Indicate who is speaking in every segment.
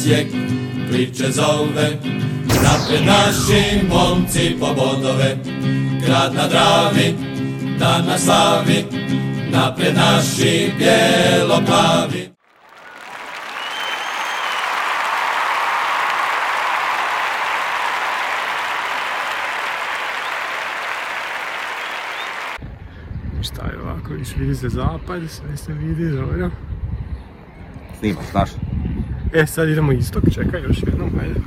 Speaker 1: Osijek priče zove. Napred naši momci po bodove, grad na Dravi, dan na slavi. Napred naši bijelo-plavi.
Speaker 2: Šta je ovako, viš vidi se zapad, sve se vidi, dobro.
Speaker 3: Snimaš, znaš.
Speaker 2: E, sad idemo istok, čekaj još jednom, ajde.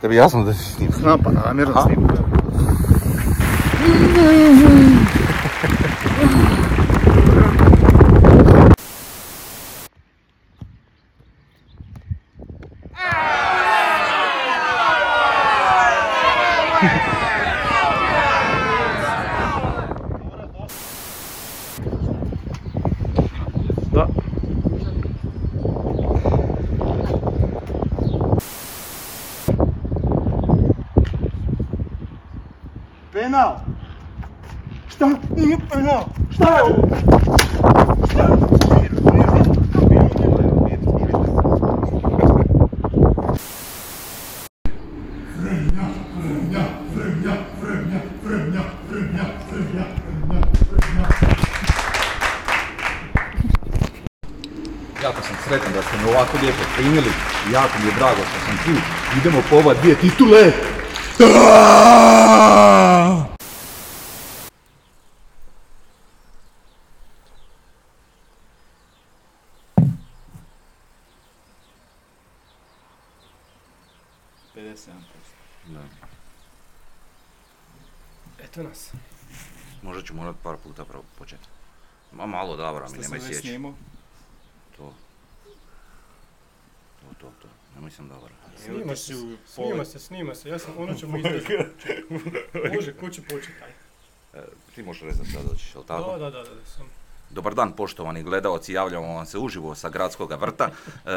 Speaker 3: Tebi jasno da si snimaš.
Speaker 4: Znam pa namjerno. snimam.
Speaker 2: Da.
Speaker 4: Penal! Šta? Nije penal! Šta je ovo?
Speaker 3: Jako sam sretan da ste me ovako lijepo primili. Jako mi je drago što sam tu. Idemo po ova dvije titule.
Speaker 2: Eto nas.
Speaker 3: Možda ću morat par puta početi. Ma malo mi,
Speaker 4: Šta sam
Speaker 3: nemoj
Speaker 4: već
Speaker 3: sjeći.
Speaker 4: snimao?
Speaker 3: To. To, to, to. Nemoj sam dobar.
Speaker 2: Snima se, snima se, snima se, ja sam, ono ćemo izdati. Može, ko će početi?
Speaker 3: E, ti možeš rezati da dođeš, jel tako?
Speaker 2: Da, da, da, da, sam.
Speaker 3: Dobar dan poštovani gledaoci, javljamo vam se uživo sa gradskog vrta e,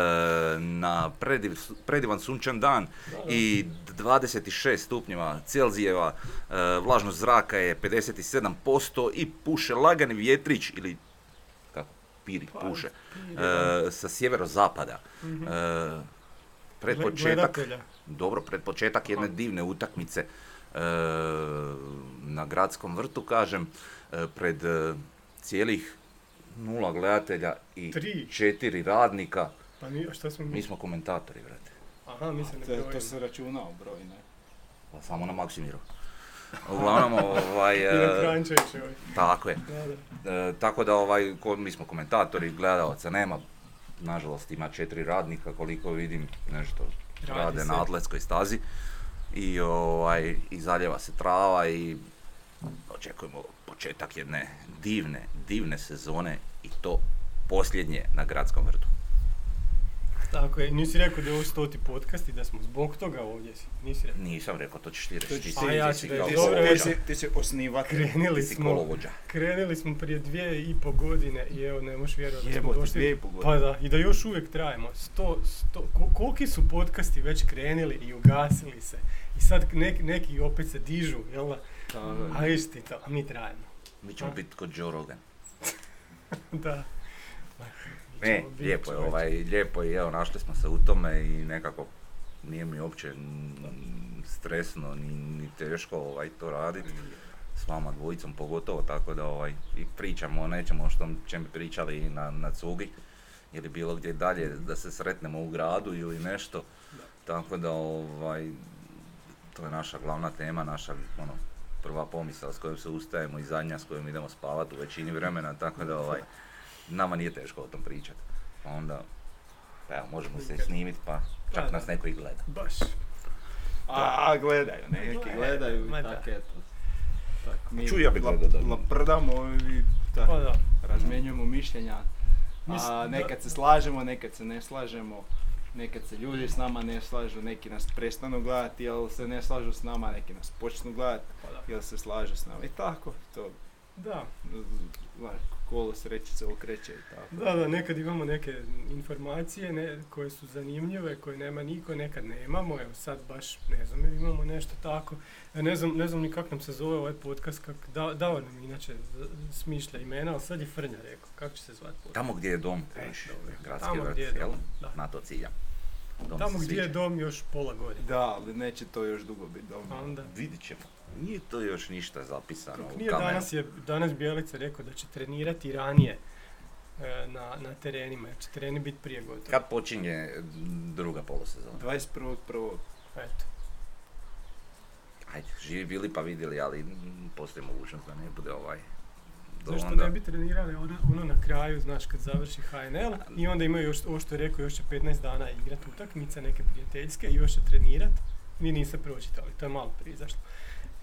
Speaker 3: na prediv, predivan sunčan dan i 26 stupnjeva Celzijeva, e, vlažnost zraka je 57% i puše lagani vjetrić ili piri
Speaker 2: Pa,
Speaker 3: puše
Speaker 2: piri,
Speaker 3: e, sa sjeverozapada.
Speaker 2: Mhm.
Speaker 3: E, pred početak, dobro, pred početak jedne divne utakmice e, na gradskom vrtu, kažem, pred cijelih nula gledatelja i
Speaker 2: Tri.
Speaker 3: četiri radnika.
Speaker 2: Pa mi, a šta smo mi?
Speaker 3: Mi smo komentatori, brate.
Speaker 2: Aha, mi se ne
Speaker 4: To, to se računao broj, ne?
Speaker 3: Pa samo na Maksimiru. Uglavnom, ovaj, e,
Speaker 2: Kranjčevićevoj.
Speaker 3: tako je.
Speaker 2: Da, da.
Speaker 3: E, tako da ovaj, ko- mi smo komentatori, gledalaca nema. Nažalost ima četiri radnika koliko vidim nešto
Speaker 2: Radi
Speaker 3: rade
Speaker 2: se.
Speaker 3: na atletskoj stazi. I, ovaj, I zaljeva se trava i očekujemo početak jedne divne, divne sezone i to posljednje na gradskom vrtu.
Speaker 2: Tako je, nisi rekao da je ovo stoti podcast i da smo zbog toga ovdje si. Nisi rekao.
Speaker 3: Nisam rekao, to ćeš ti reći. Ti si-
Speaker 4: ti
Speaker 2: A ja
Speaker 3: ti
Speaker 2: ću
Speaker 3: si
Speaker 2: reći.
Speaker 3: kao
Speaker 2: Dobro,
Speaker 4: Ti si, ti si osnivatelj.
Speaker 2: Krenuli
Speaker 3: Ti si
Speaker 2: smo,
Speaker 3: kolovođa.
Speaker 2: krenuli smo prije dvije i po godine i evo ne možeš vjerovati da smo
Speaker 4: Jebote,
Speaker 2: došli.
Speaker 4: dvije i po godine.
Speaker 2: Pa da, i da još uvijek trajemo. Sto, sto, ko- koliki su podcasti već krenuli i ugasili se. I sad neki, neki opet se dižu, jel da? A isti to, a mi trajemo.
Speaker 3: Mi ćemo biti kod Joe Rogan.
Speaker 2: Da.
Speaker 3: Ne, lijepo je, ovaj, lijepo je, evo, našli smo se u tome i nekako nije mi uopće stresno ni, ni teško ovaj, to raditi. S vama dvojicom pogotovo, tako da ovaj, i pričamo o nečemu što čem pričali na, na cugi ili bilo gdje dalje, da se sretnemo u gradu ili nešto. Tako da ovaj, to je naša glavna tema, naša ono, prva pomisao s kojom se ustajemo i zadnja s kojom idemo spavati u većini vremena, tako da ovaj, nama nije teško o tom pričati. Pa onda, pa evo, možemo se snimiti, pa čak
Speaker 2: Da,
Speaker 3: nas neko i gleda.
Speaker 2: Baš.
Speaker 4: A, gledaju, neki
Speaker 2: Gledaju,
Speaker 4: i
Speaker 2: da.
Speaker 4: tak eto. Tak, mi
Speaker 3: Čuj, ja bi gledao da-
Speaker 4: Laprdamo i tak,
Speaker 2: Pa da.
Speaker 4: razmjenjujemo mišljenja. A nekad se slažemo, nekad se ne slažemo. Nekad se ljudi s nama ne slažu, neki nas prestanu gledati, jel se ne slažu s nama, neki nas počnu gledati,
Speaker 2: Pa da.
Speaker 4: jel se slažu s nama. I tako, to
Speaker 2: Da,
Speaker 4: Znaš, kolo sreće se okreće i tako.
Speaker 2: da, da, nekad imamo neke informacije ne, koje su zanimljive, koje nema niko, nekad nemamo, evo sad baš ne znam, imamo nešto tako. Ne znam, ne znam ni kako nam se zove ovaj podcast, kak, da, Davor nam inače smišlja imena, ali sad je Frnja rekao, kako će se zvati podcast?
Speaker 3: Tamo gdje je dom,
Speaker 2: E,
Speaker 3: viš,
Speaker 2: dobro.
Speaker 3: gradski
Speaker 2: Tamo
Speaker 3: vrt,
Speaker 2: gdje je
Speaker 3: jel?
Speaker 2: dom, da.
Speaker 3: Na to ciljam. Dom
Speaker 2: Tamo gdje je dom još pola godine.
Speaker 4: Da, ali neće to još dugo biti.
Speaker 2: Pa onda,
Speaker 3: Vidit ćemo. Nije to još ništa zapisano
Speaker 2: kako
Speaker 3: u
Speaker 2: nije
Speaker 3: kamenu.
Speaker 2: danas je, danas Bjelica rekao da će trenirati ranije e, na, na terenima, jer će tereni biti prije gotovi.
Speaker 3: Kad počinje druga polusezona?
Speaker 4: 21.1.
Speaker 2: Eto.
Speaker 3: Ajde, živi bili pa vidjeli, ali postoji mogućnost da ne bude ovaj... do
Speaker 2: Zašto
Speaker 3: onda-
Speaker 2: ne bi trenirali ono, ono na kraju, znaš, kad završi HNL i onda imaju još, ovo što je rekao, još će 15 dana igrat utakmice, neke prijateljske i još će trenirat. Vi niste pročitali, to je malo prije izašlo.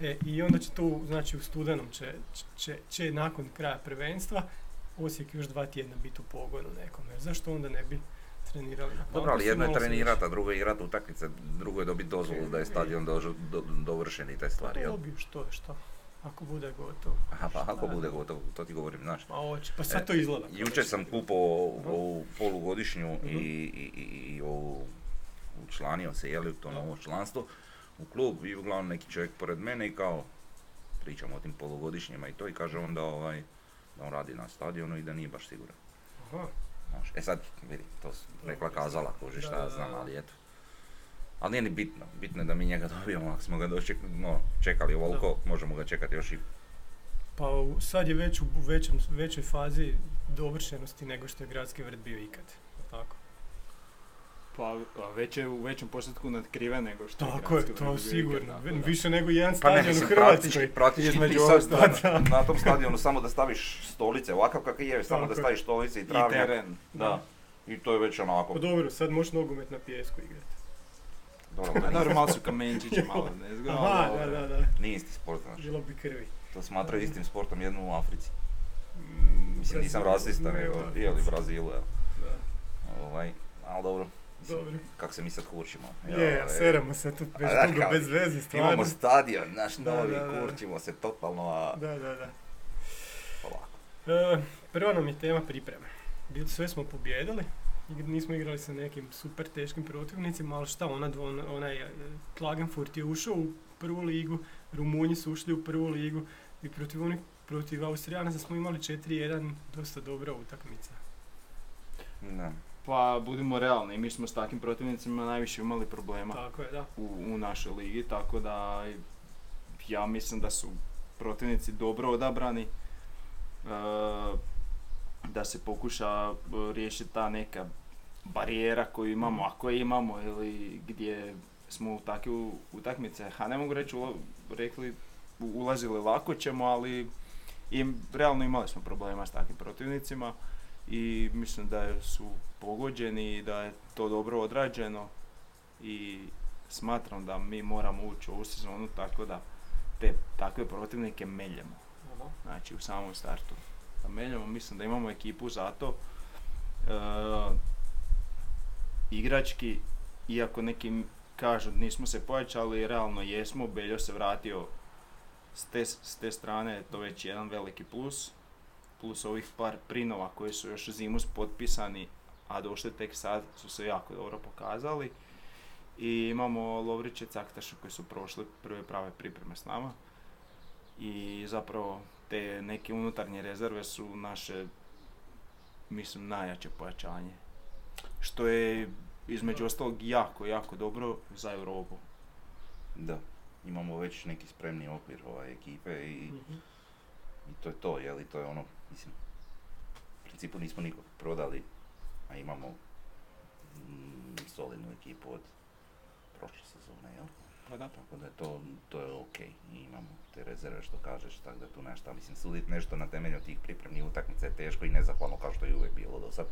Speaker 2: E, I onda će tu, znači u studenom će, će, će nakon kraja prvenstva Osijek još dva tjedna biti u pogonu nekom. Jer zašto onda ne bi trenirali?
Speaker 3: Dobro, ali jedno je
Speaker 2: malo se
Speaker 3: trenirat, a drugo je igrat utakmice, drugo je dobiti dozvolu da je stadion dožu- do, dovršen i te
Speaker 2: više-
Speaker 3: stvari,
Speaker 2: Pa dobiju što je što. Ako bude gotovo.
Speaker 3: Aha, pa ako bude gotovo, to ti govorim, znaš.
Speaker 2: Ma hoće, pa sad
Speaker 3: E,
Speaker 2: to izgleda. da
Speaker 3: Jučer sam kupao ovu polugodišnju
Speaker 2: Mhm.
Speaker 3: i, i, i, i ovu učlanio se, je li, u to novo članstvo u klub i uglavnom neki čovjek pored mene i kao pričamo o tim polugodišnjima i to i kaže on da, ovaj, da on radi na stadionu i da nije baš siguran.
Speaker 2: Aha.
Speaker 3: Znaš, e sad, vidi, to s- rekla kazala, kužiš
Speaker 2: Da,
Speaker 3: šta ja znam, ali eto. Ali nije ni bitno, bitno je da mi njega dobijemo, ako smo ga doček, no, čekali ovoliko, možemo ga čekati još i
Speaker 2: Pa sad je već u većem, većoj fazi dovršenosti nego što je gradski vrt bio ikad. Jel
Speaker 4: Pa a već je u većem postotku nadkriven nego što je
Speaker 2: tako je, to sigurno.
Speaker 4: tako da.
Speaker 2: Više nego jedan
Speaker 3: Pa ne,
Speaker 2: stadion u
Speaker 3: mislim,
Speaker 2: Hrvatskoj.
Speaker 3: praktički, praktički
Speaker 4: između
Speaker 3: ti sad
Speaker 4: ostalog.
Speaker 3: na, na tom stadionu samo da staviš stolice, ovakav kakav je, samo da staviš stolice i
Speaker 4: I
Speaker 3: travnjak.
Speaker 4: teren.
Speaker 3: Da. I to je već onako.
Speaker 2: Pa dobro, sad možeš nogomet na pijesku igrati.
Speaker 3: Dobro,
Speaker 4: A
Speaker 3: to
Speaker 4: dobro, malo su kamenčići, malo nezgodno.
Speaker 2: Aha, da, da, da.
Speaker 3: nije isti sport, znaš.
Speaker 2: Bilo bi krvi.
Speaker 3: To smatraju istim sportom jednu u Africi.
Speaker 2: Mm,
Speaker 3: Mislim, nisam rasista,
Speaker 2: ne,
Speaker 3: nego, je li Brazilu, evo.
Speaker 2: Da.
Speaker 3: Ovaj, ali dobro.
Speaker 2: Dobro.
Speaker 3: kako se mi sad kurčimo.
Speaker 2: Je,
Speaker 3: ovaj,
Speaker 2: seramo se tu već dugo bez veze, stvarno.
Speaker 3: Imamo stadion, naš
Speaker 2: Da,
Speaker 3: novi,
Speaker 2: da, da.
Speaker 3: kurčimo se totalno, a
Speaker 2: Da, da, da.
Speaker 3: polako.
Speaker 2: E, prva nam je tema pripreme. Bil, sve smo pobjedili, nismo igrali sa nekim super teškim protivnicima, ali šta, ona, dvo- ona- onaj e, Klagenfurt je ušao u prvu ligu, Rumunji su ušli u prvu ligu i protiv onih protiv Austrijanaca smo imali 4-1, dosta dobra utakmica.
Speaker 3: Da.
Speaker 4: Pa budimo realni, mi smo s takvim protivnicima najviše imali problema
Speaker 2: Tako je, da.
Speaker 4: u, u našoj ligi, tako da ja mislim da su protivnici dobro odabrani. E, da se pokuša e, riješiti ta neka barijera koju imamo, ako je imamo, ili gdje smo u takve utakmice, ha ne mogu reći ula- rekli, ulazili lako ćemo, ali i realno imali smo problema s takvim protivnicima i mislim da su pogođeni i da je to dobro odrađeno i smatram da mi moramo ući u ovu sezonu tako da te takve protivnike meljemo. Znači u samom startu. Da meljemo, mislim da imamo ekipu za to. E, igrački, iako neki kažu nismo se pojačali, realno jesmo, Beljo se vratio s te, s te strane, to već jedan veliki plus. Plus ovih par prinova koji su još zimus potpisani, a došli tek sad, su se jako dobro pokazali. I imamo Lovriće Caktaša koji su prošli prve prave pripreme s nama. I zapravo te neke unutarnje rezerve su naše, mislim, najjače pojačanje. Što je između ostalog jako, jako dobro za Europu.
Speaker 3: Da. Imamo već neki spremni okvir ovaj, ekipe i,
Speaker 2: Mhm.
Speaker 3: i to je to, je li, to je ono, mislim, u principu nismo nikog prodali, a imamo mm, solidnu ekipu od prošle sezone, jel?
Speaker 4: Pa da.
Speaker 3: Tako da je to, to je ok. I imamo te rezerve što kažeš, tako da tu nešto, mislim, sudit nešto na temelju tih pripremnih utakmica je teško i nezahvalno kao što je uvijek bilo do sad.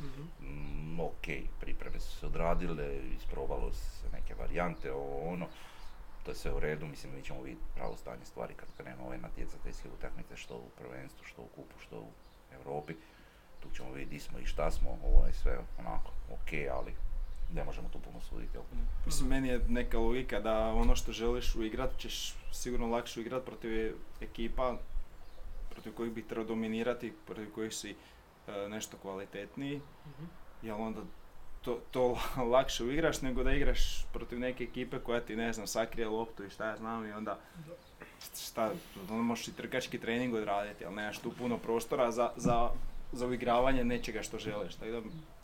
Speaker 2: Mhm.
Speaker 3: Mm, ok, pripreme su se odradile, isprobalo se neke varijante, ovo ono, to je sve u redu, mislim mi ćemo vidjeti pravo stanje stvari kad krenu ove natjecateljske utakmice, što u prvenstvu, što u kupu, što u Europi. Tu ćemo vidjeti di smo i šta smo, ovo je sve onako ok, ali ne možemo tu puno suditi, jel?
Speaker 4: Mislim, meni je neka logika da ono što želiš uigrat ćeš sigurno lakše uigrat protiv ekipa protiv kojih bi trebao dominirati, protiv kojih si e, nešto kvalitetniji,
Speaker 2: Mhm.
Speaker 4: jel onda to, to lakše uigraš nego da igraš protiv neke ekipe koja ti, ne znam, sakrije loptu i šta ja znam i onda šta, onda možeš i trkački trening odraditi, ali nemaš tu puno prostora za, za, za uigravanje nečega što želiš, tako da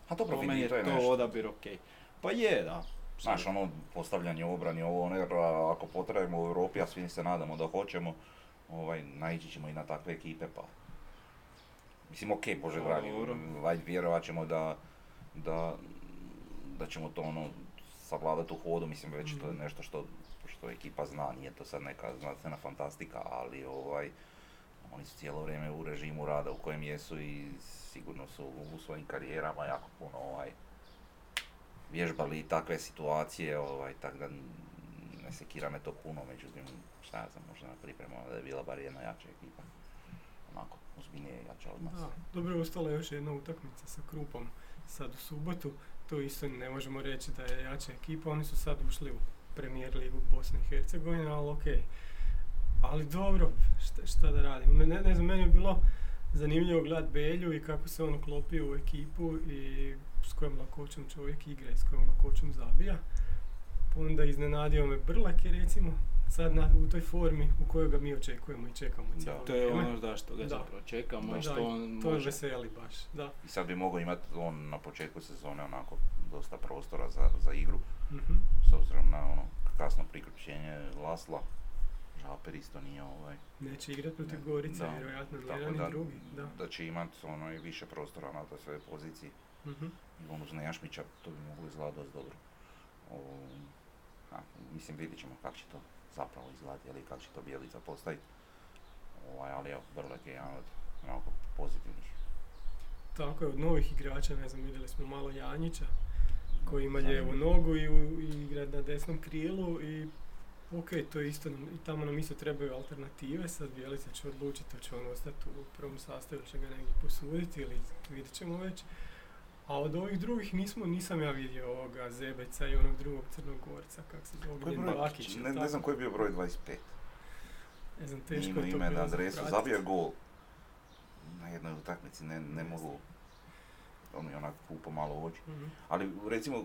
Speaker 3: A dobro,
Speaker 4: po meni je
Speaker 3: to je
Speaker 4: to
Speaker 3: nešto.
Speaker 4: odabir okej. Pa je, da.
Speaker 3: Znaš, ono, postavljanje obrani, ovo, ono, jer ako potrajemo u Europi, a svi se nadamo da hoćemo, ovaj, naići ćemo i na takve ekipe, pa... Mislim, okej, Bože
Speaker 4: Pa,
Speaker 3: dragi, vjerovat ćemo da, da, da ćemo to, ono, savladati u hodu, mislim, već to je
Speaker 2: Mhm.
Speaker 3: nešto što, što ekipa zna, nije to sad neka znanstvena fantastika, ali, ovaj, oni su cijelo vrijeme u režimu rada u kojem jesu i sigurno su u svojim karijerama jako puno, ovaj, vježbali takve situacije, ovaj, tako da ne sekira me to puno, međutim, šta ja znam, možda na pripremama da je bila bar jedna jača ekipa. Onako, ozbiljnije jača od nas.
Speaker 2: Da, dobro, ostala je još jedna utakmica sa Krupom sad u subotu. To isto ne možemo reći da je jača ekipa, oni su sad ušli u premijer ligu Bosne i Hercegovine, ali okej. Ali dobro, šta, šta da radim. Ne, ne znam, meni je bilo zanimljivo gledat Belju i kako se on uklopio u ekipu i s kojom lakoćom čovjek igra i s kojom lakoćom zabija. Pa onda iznenadio me Brlak recimo sad na, u toj formi u kojoj ga mi očekujemo i čekamo
Speaker 3: Da.
Speaker 4: To je
Speaker 2: vrijeme.
Speaker 4: ono da što ga
Speaker 2: Da.
Speaker 4: zapravo čekamo
Speaker 2: Da,
Speaker 4: i što on
Speaker 2: To
Speaker 4: može.
Speaker 2: veseli baš, da.
Speaker 3: I sad bi mogao imati on na početku sezone onako dosta prostora za, za igru,
Speaker 2: Mhm.
Speaker 3: s obzirom na ono kasno priključenje Lasla. Žaper isto nije ovaj.
Speaker 2: Neće igrat protiv
Speaker 3: Ne,
Speaker 2: Gorice,
Speaker 3: da.
Speaker 2: vjerojatno jedan ni
Speaker 3: da,
Speaker 2: drugi. Da.
Speaker 3: da će imati ono i više prostora na toj svojoj poziciji.
Speaker 2: Mhm.
Speaker 3: I on uz Nejašmića to bi moglo izgledati dosta dobro. O, a, mislim, vidit ćemo kako će to zapravo izgledati, ali kako će to Bijelica postaviti. Ovaj, ali evo, Brlek je jedan od onako pozitivnih.
Speaker 2: Tako je, od novih igrača, ne znam, vidjeli smo malo Janjića, koji ima lijevu nogu i, i igra na desnom krilu i ok, to je isto, i tamo nam isto trebaju alternative, sad Bijelica će odlučiti, hoće on ostati u prvom sastavu ili će ga negdje posuditi ili vidjet ćemo već. A od ovih drugih nismo, nisam ja vidio ovoga Zebeca i onog drugog Crnogorca, kak se zove,
Speaker 3: je?
Speaker 2: Bakić,
Speaker 3: Ne, ne znam koji je bio broj 25.
Speaker 2: Ne znam, teško
Speaker 3: Ima
Speaker 2: je to
Speaker 3: ime na adresu, zabio je gol. Na jednoj utakmici, ne, ne mogu, on mi onak pupo malo u oči.
Speaker 2: Mhm.
Speaker 3: Ali recimo,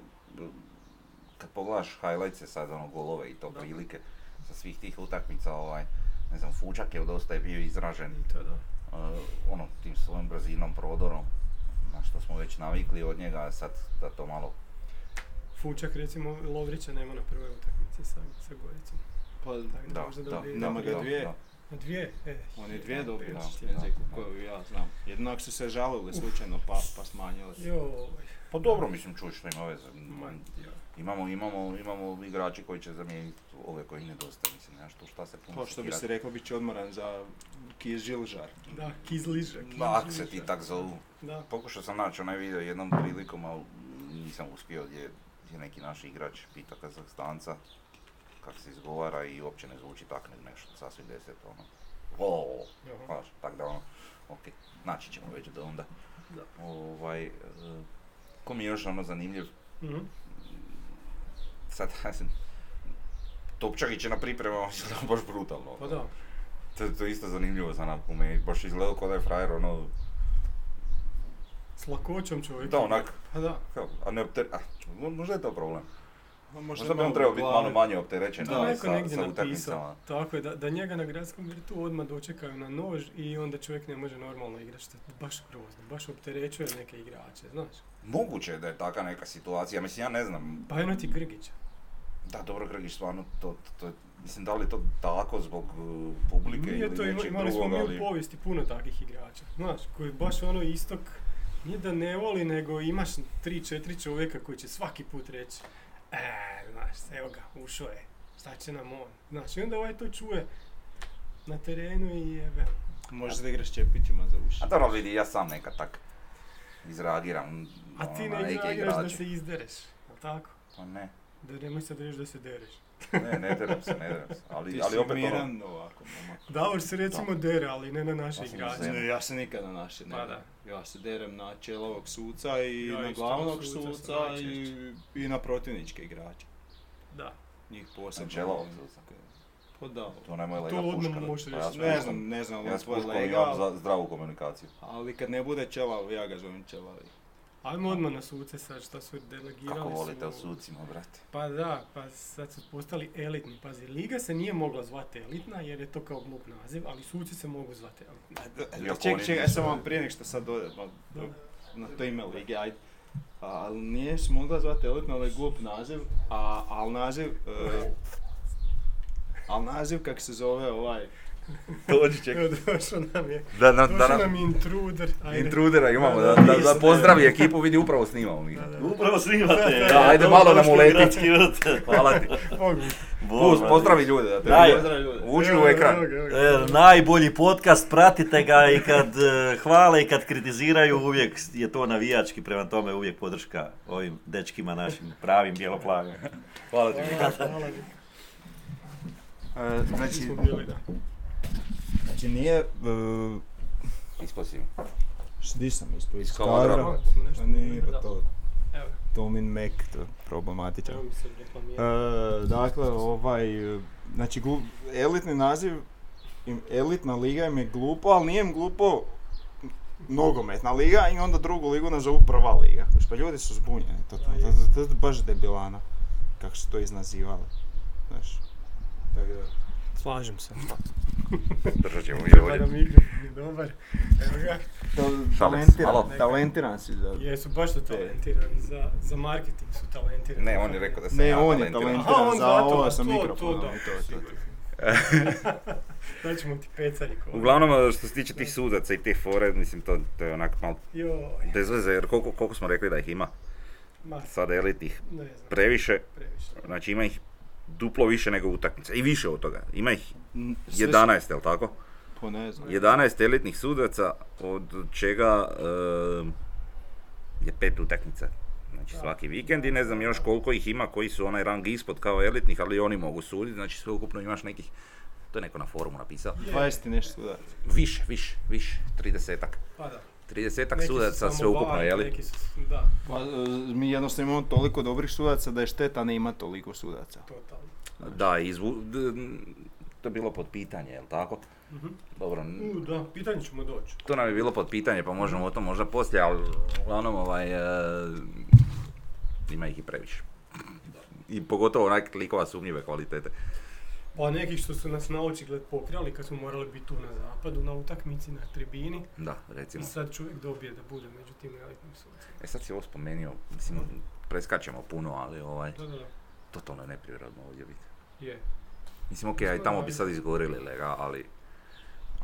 Speaker 3: kad pogledaš highlightse sad, ono, golove i to
Speaker 2: Da.
Speaker 3: prilike sa svih tih utakmica, ovaj, ne znam, Fučak je dosta je bio izražen,
Speaker 2: I to da.
Speaker 3: uh, ono, tim svojim brzinom, prodorom, što smo već navikli od njega, a sad da to malo,
Speaker 2: Fučak recimo Lovrića nema na prvoj utakmici sa, sa Goricom.
Speaker 4: Pa,
Speaker 2: Tako
Speaker 3: da,
Speaker 2: možda
Speaker 3: da,
Speaker 2: dobije-
Speaker 4: nema ga
Speaker 3: da,
Speaker 4: dvije.
Speaker 3: da.
Speaker 2: Na dvije? E,
Speaker 4: on je dvije
Speaker 2: da,
Speaker 4: dobio
Speaker 3: da.
Speaker 4: na koju ja znam. Jedino ako su se žalili slučajno pa, pa smanjili.
Speaker 3: Pa dobro, mislim, čuj što ima veze.
Speaker 2: Ma, ja.
Speaker 3: Imamo, imamo, imamo igrači koji će zamijeniti ove koji nedostaju, mislim, nema što, šta se puno
Speaker 4: Pa što bi se reklo, bit će odmoran za Kiz Žilžar.
Speaker 2: Da, kizliža.
Speaker 3: Da, ak se ti tak zovu.
Speaker 2: Da.
Speaker 3: Pokušao sam naći onaj video jednom prilikom, ali nisam uspio gdje je neki naš igrač pita Kazahstanca kako se izgovara i uopće ne zvuči tak nego nešto sasvim deset ono. O, znaš, tak da ono, ok, naći ćemo već do onda.
Speaker 2: Da.
Speaker 3: Ovaj, e, ko mi je još ono zanimljiv,
Speaker 2: Mhm.
Speaker 3: sad, Topčagić je na pripremama baš brutalno.
Speaker 2: Pa da.
Speaker 3: To, to je isto zanimljivo za napomenuti, baš izgledao kao da je frajer ono,
Speaker 2: S lakoćom čovjek.
Speaker 3: da onak,
Speaker 2: Pa da.
Speaker 3: kao, a ne opter, a, možda je to problem.
Speaker 4: Pa
Speaker 3: Možda bi on trebao biti malo manje opterećen
Speaker 2: Da, neko
Speaker 3: sa,
Speaker 2: negdje
Speaker 3: sa utakmicama.
Speaker 2: Tako je, da, da njega na gradskom vrtu odmah dočekaju na nož i onda čovjek ne može normalno igrati, što je baš grozno, baš opterećuje neke igrače, znaš.
Speaker 3: Moguće je da je taka neka situacija, mislim ja ne znam,
Speaker 2: Pa eno ti Grgić.
Speaker 3: da dobro Grgić stvarno, to, to, mislim da li to tako zbog uh, publike
Speaker 2: Nije
Speaker 3: ili
Speaker 2: to,
Speaker 3: nečeg
Speaker 2: imali smo mi u povijesti puno takvih igrača, znaš, koji baš ono istok, nije da ne voli, nego imaš tri, četiri čovjeka koji će svaki put reći, e, znaš, evo ga, ušao je, šta će nam on, znaš, i onda ovaj to čuje na terenu i jebe.
Speaker 4: Možeš da igraš Čepićima za uši.
Speaker 3: A dobro vidi, ja sam nekad tak izreagiram
Speaker 2: A ti
Speaker 3: ono,
Speaker 2: ne izreagiraš da se izdereš, jel tako?
Speaker 3: Pa ne,
Speaker 2: Da nemoj sad reći da se dereš.
Speaker 3: Ne, ne derem se, ne derem se, ali,
Speaker 4: Ti
Speaker 3: ali
Speaker 4: si
Speaker 3: opet ono,
Speaker 4: miran ovako, momak.
Speaker 2: Davor se recimo dere, ali ne na naše
Speaker 3: Ja sam
Speaker 2: igrače.
Speaker 4: Ne, ja se nikad na naše ne
Speaker 2: Pa
Speaker 4: derem. Ja se derem na čelovog suca i
Speaker 2: Ja
Speaker 4: na glavnog
Speaker 2: suca
Speaker 4: suca i, i na protivničke igrače.
Speaker 2: Da.
Speaker 4: Njih posebno.
Speaker 3: čelovog suca?
Speaker 4: Pa Pa da,
Speaker 3: To nemoj
Speaker 2: To
Speaker 3: lega
Speaker 2: odmah
Speaker 3: puška.
Speaker 2: možeš
Speaker 3: Pa ja
Speaker 4: ne znam, ne znam,
Speaker 3: Ja
Speaker 4: tvoj legal,
Speaker 3: za zdravu komunikaciju.
Speaker 4: ali kad ne bude čelav, ja ga zovem čelavi.
Speaker 2: Ajmo odmah na suce sad šta su delegirali
Speaker 3: Kako volite o
Speaker 2: su...
Speaker 3: sucima, brate.
Speaker 2: Pa da, pa sad su postali elitni. Pazi, Liga se nije mogla zvati elitna jer je to kao glup naziv, ali suci se mogu zvati elitni.
Speaker 3: Iako
Speaker 4: Ček, ček, ja sam vam prije nek što sad dođe, pa, na to ime lige, ajde. Ali nije se mogla zvati elitno, ali je glup naziv, a, al naziv, e, al naziv kak se zove ovaj,
Speaker 3: Dođi čekaj.
Speaker 2: Evo došao nam je,
Speaker 3: Da, da,
Speaker 2: došao
Speaker 3: da,
Speaker 2: nam je intruder. Ajde.
Speaker 3: Intrudera imamo,
Speaker 2: Da,
Speaker 3: da,
Speaker 2: da,
Speaker 3: pozdravi ekipu, vidi upravo snimamo mi.
Speaker 2: Da, da.
Speaker 5: Upravo snimate.
Speaker 3: Da, ajde malo nam uleti. Hvala ti. Pust, pozdravi ljude da te
Speaker 4: ljudi.
Speaker 3: Uđi
Speaker 2: Evo
Speaker 3: u ekran.
Speaker 5: E, najbolji podcast, pratite ga i kad e, hvale i kad kritiziraju, uvijek je to navijački, prema tome uvijek podrška ovim dečkima našim pravim bijeloplavim.
Speaker 3: Hvala ti.
Speaker 2: Hvala, hvala.
Speaker 4: E, znači,
Speaker 2: smo bili, da.
Speaker 4: Znači nije, e,
Speaker 3: Ispao si.
Speaker 4: Di sam ispao?
Speaker 3: Iz kadra.
Speaker 4: Pa nije, pa to,
Speaker 2: Evo,
Speaker 4: Tomin Mac, to je problematičan.
Speaker 2: evo mi se reklamirao.
Speaker 4: E, dakle, ovaj, znači, glu- elitni naziv, im- elitna liga im je glupo, ali nije im glupo nogometna liga i onda drugu ligu nazovu prva liga. Pa ljudi su zbunjeni, to, to, to, to, to je baš debilana, kako su to iznazivali. Znaš, tako da.
Speaker 2: Slažem se.
Speaker 3: Držat ćemo i ovdje.
Speaker 2: mikrofon je dobar. Evo ga.
Speaker 4: Talentiran,
Speaker 3: malo.
Speaker 4: talentiran si za...
Speaker 2: Jesu baš su talentirani, za, za marketing su talentirani.
Speaker 3: Ne, on je rekao da sam
Speaker 4: Ne,
Speaker 3: ja
Speaker 4: on je
Speaker 3: talentiran.
Speaker 4: Za ovo
Speaker 2: a
Speaker 4: sa
Speaker 2: to-
Speaker 4: mikrofonom
Speaker 2: to
Speaker 4: to, to,
Speaker 2: sigurno. Daćemo ti pecari.
Speaker 3: Uglavnom, što se tiče tih sudaca i te fore, mislim, to, to je onak malo
Speaker 2: Joj,
Speaker 3: bez veze, jer koliko, koliko smo rekli da ih ima?
Speaker 2: ma,
Speaker 3: Sad
Speaker 2: ne znam,
Speaker 3: previše,
Speaker 2: previše.
Speaker 3: znači ima ih duplo više nego utakmica i više od toga. Ima ih
Speaker 4: Mm, sve su-
Speaker 3: 11, jel tako?
Speaker 4: Pa ne znam.
Speaker 3: 11 elitnih sudaca, od čega je pet utakmica. Znači svaki vikend i ne znam još koliko ih ima koji su onaj rang ispod kao elitnih, ali oni mogu suditi, znači sve ukupno imaš nekih, to je neko na forumu napisao,
Speaker 4: 20 i nešto sudaca.
Speaker 3: više, više, više, 30-ak.
Speaker 2: Pa da.
Speaker 3: 30-ak
Speaker 2: Neki su
Speaker 3: sudaca
Speaker 2: samo
Speaker 3: sve ukupno?
Speaker 2: Neki su, da,
Speaker 4: Pa, e, mi jednostavno imamo toliko dobrih sudaca da je šteta ne ima toliko sudaca.
Speaker 2: totalno.
Speaker 3: Da, izvu, d- to je bilo pod pitanje, jel tako?
Speaker 2: Mhm.
Speaker 3: Dobro,
Speaker 2: da, pitanje ćemo doći.
Speaker 3: to nam je bilo pod pitanje, pa možemo o tom možda poslije, ali uglavnom ovaj, e, ima ih i previše. I pogotovo onak likova sumnjive kvalitete.
Speaker 2: Pa nekih što su nas na očigled pokrali kad smo morali biti tu na zapadu, na utakmici, na tribini.
Speaker 3: Da,
Speaker 2: I
Speaker 3: recimo.
Speaker 2: sad čovjek dobije da bude među tim elitnim sucima.
Speaker 3: E sad si ovo spomenuo, mislim, preskačemo puno, ali ovaj,
Speaker 2: Da, da, da.
Speaker 3: totalno je neprirodno ovdje biti.
Speaker 2: Je.
Speaker 3: Mislim, okej, aj tamo bi sad izgorili lega, ali,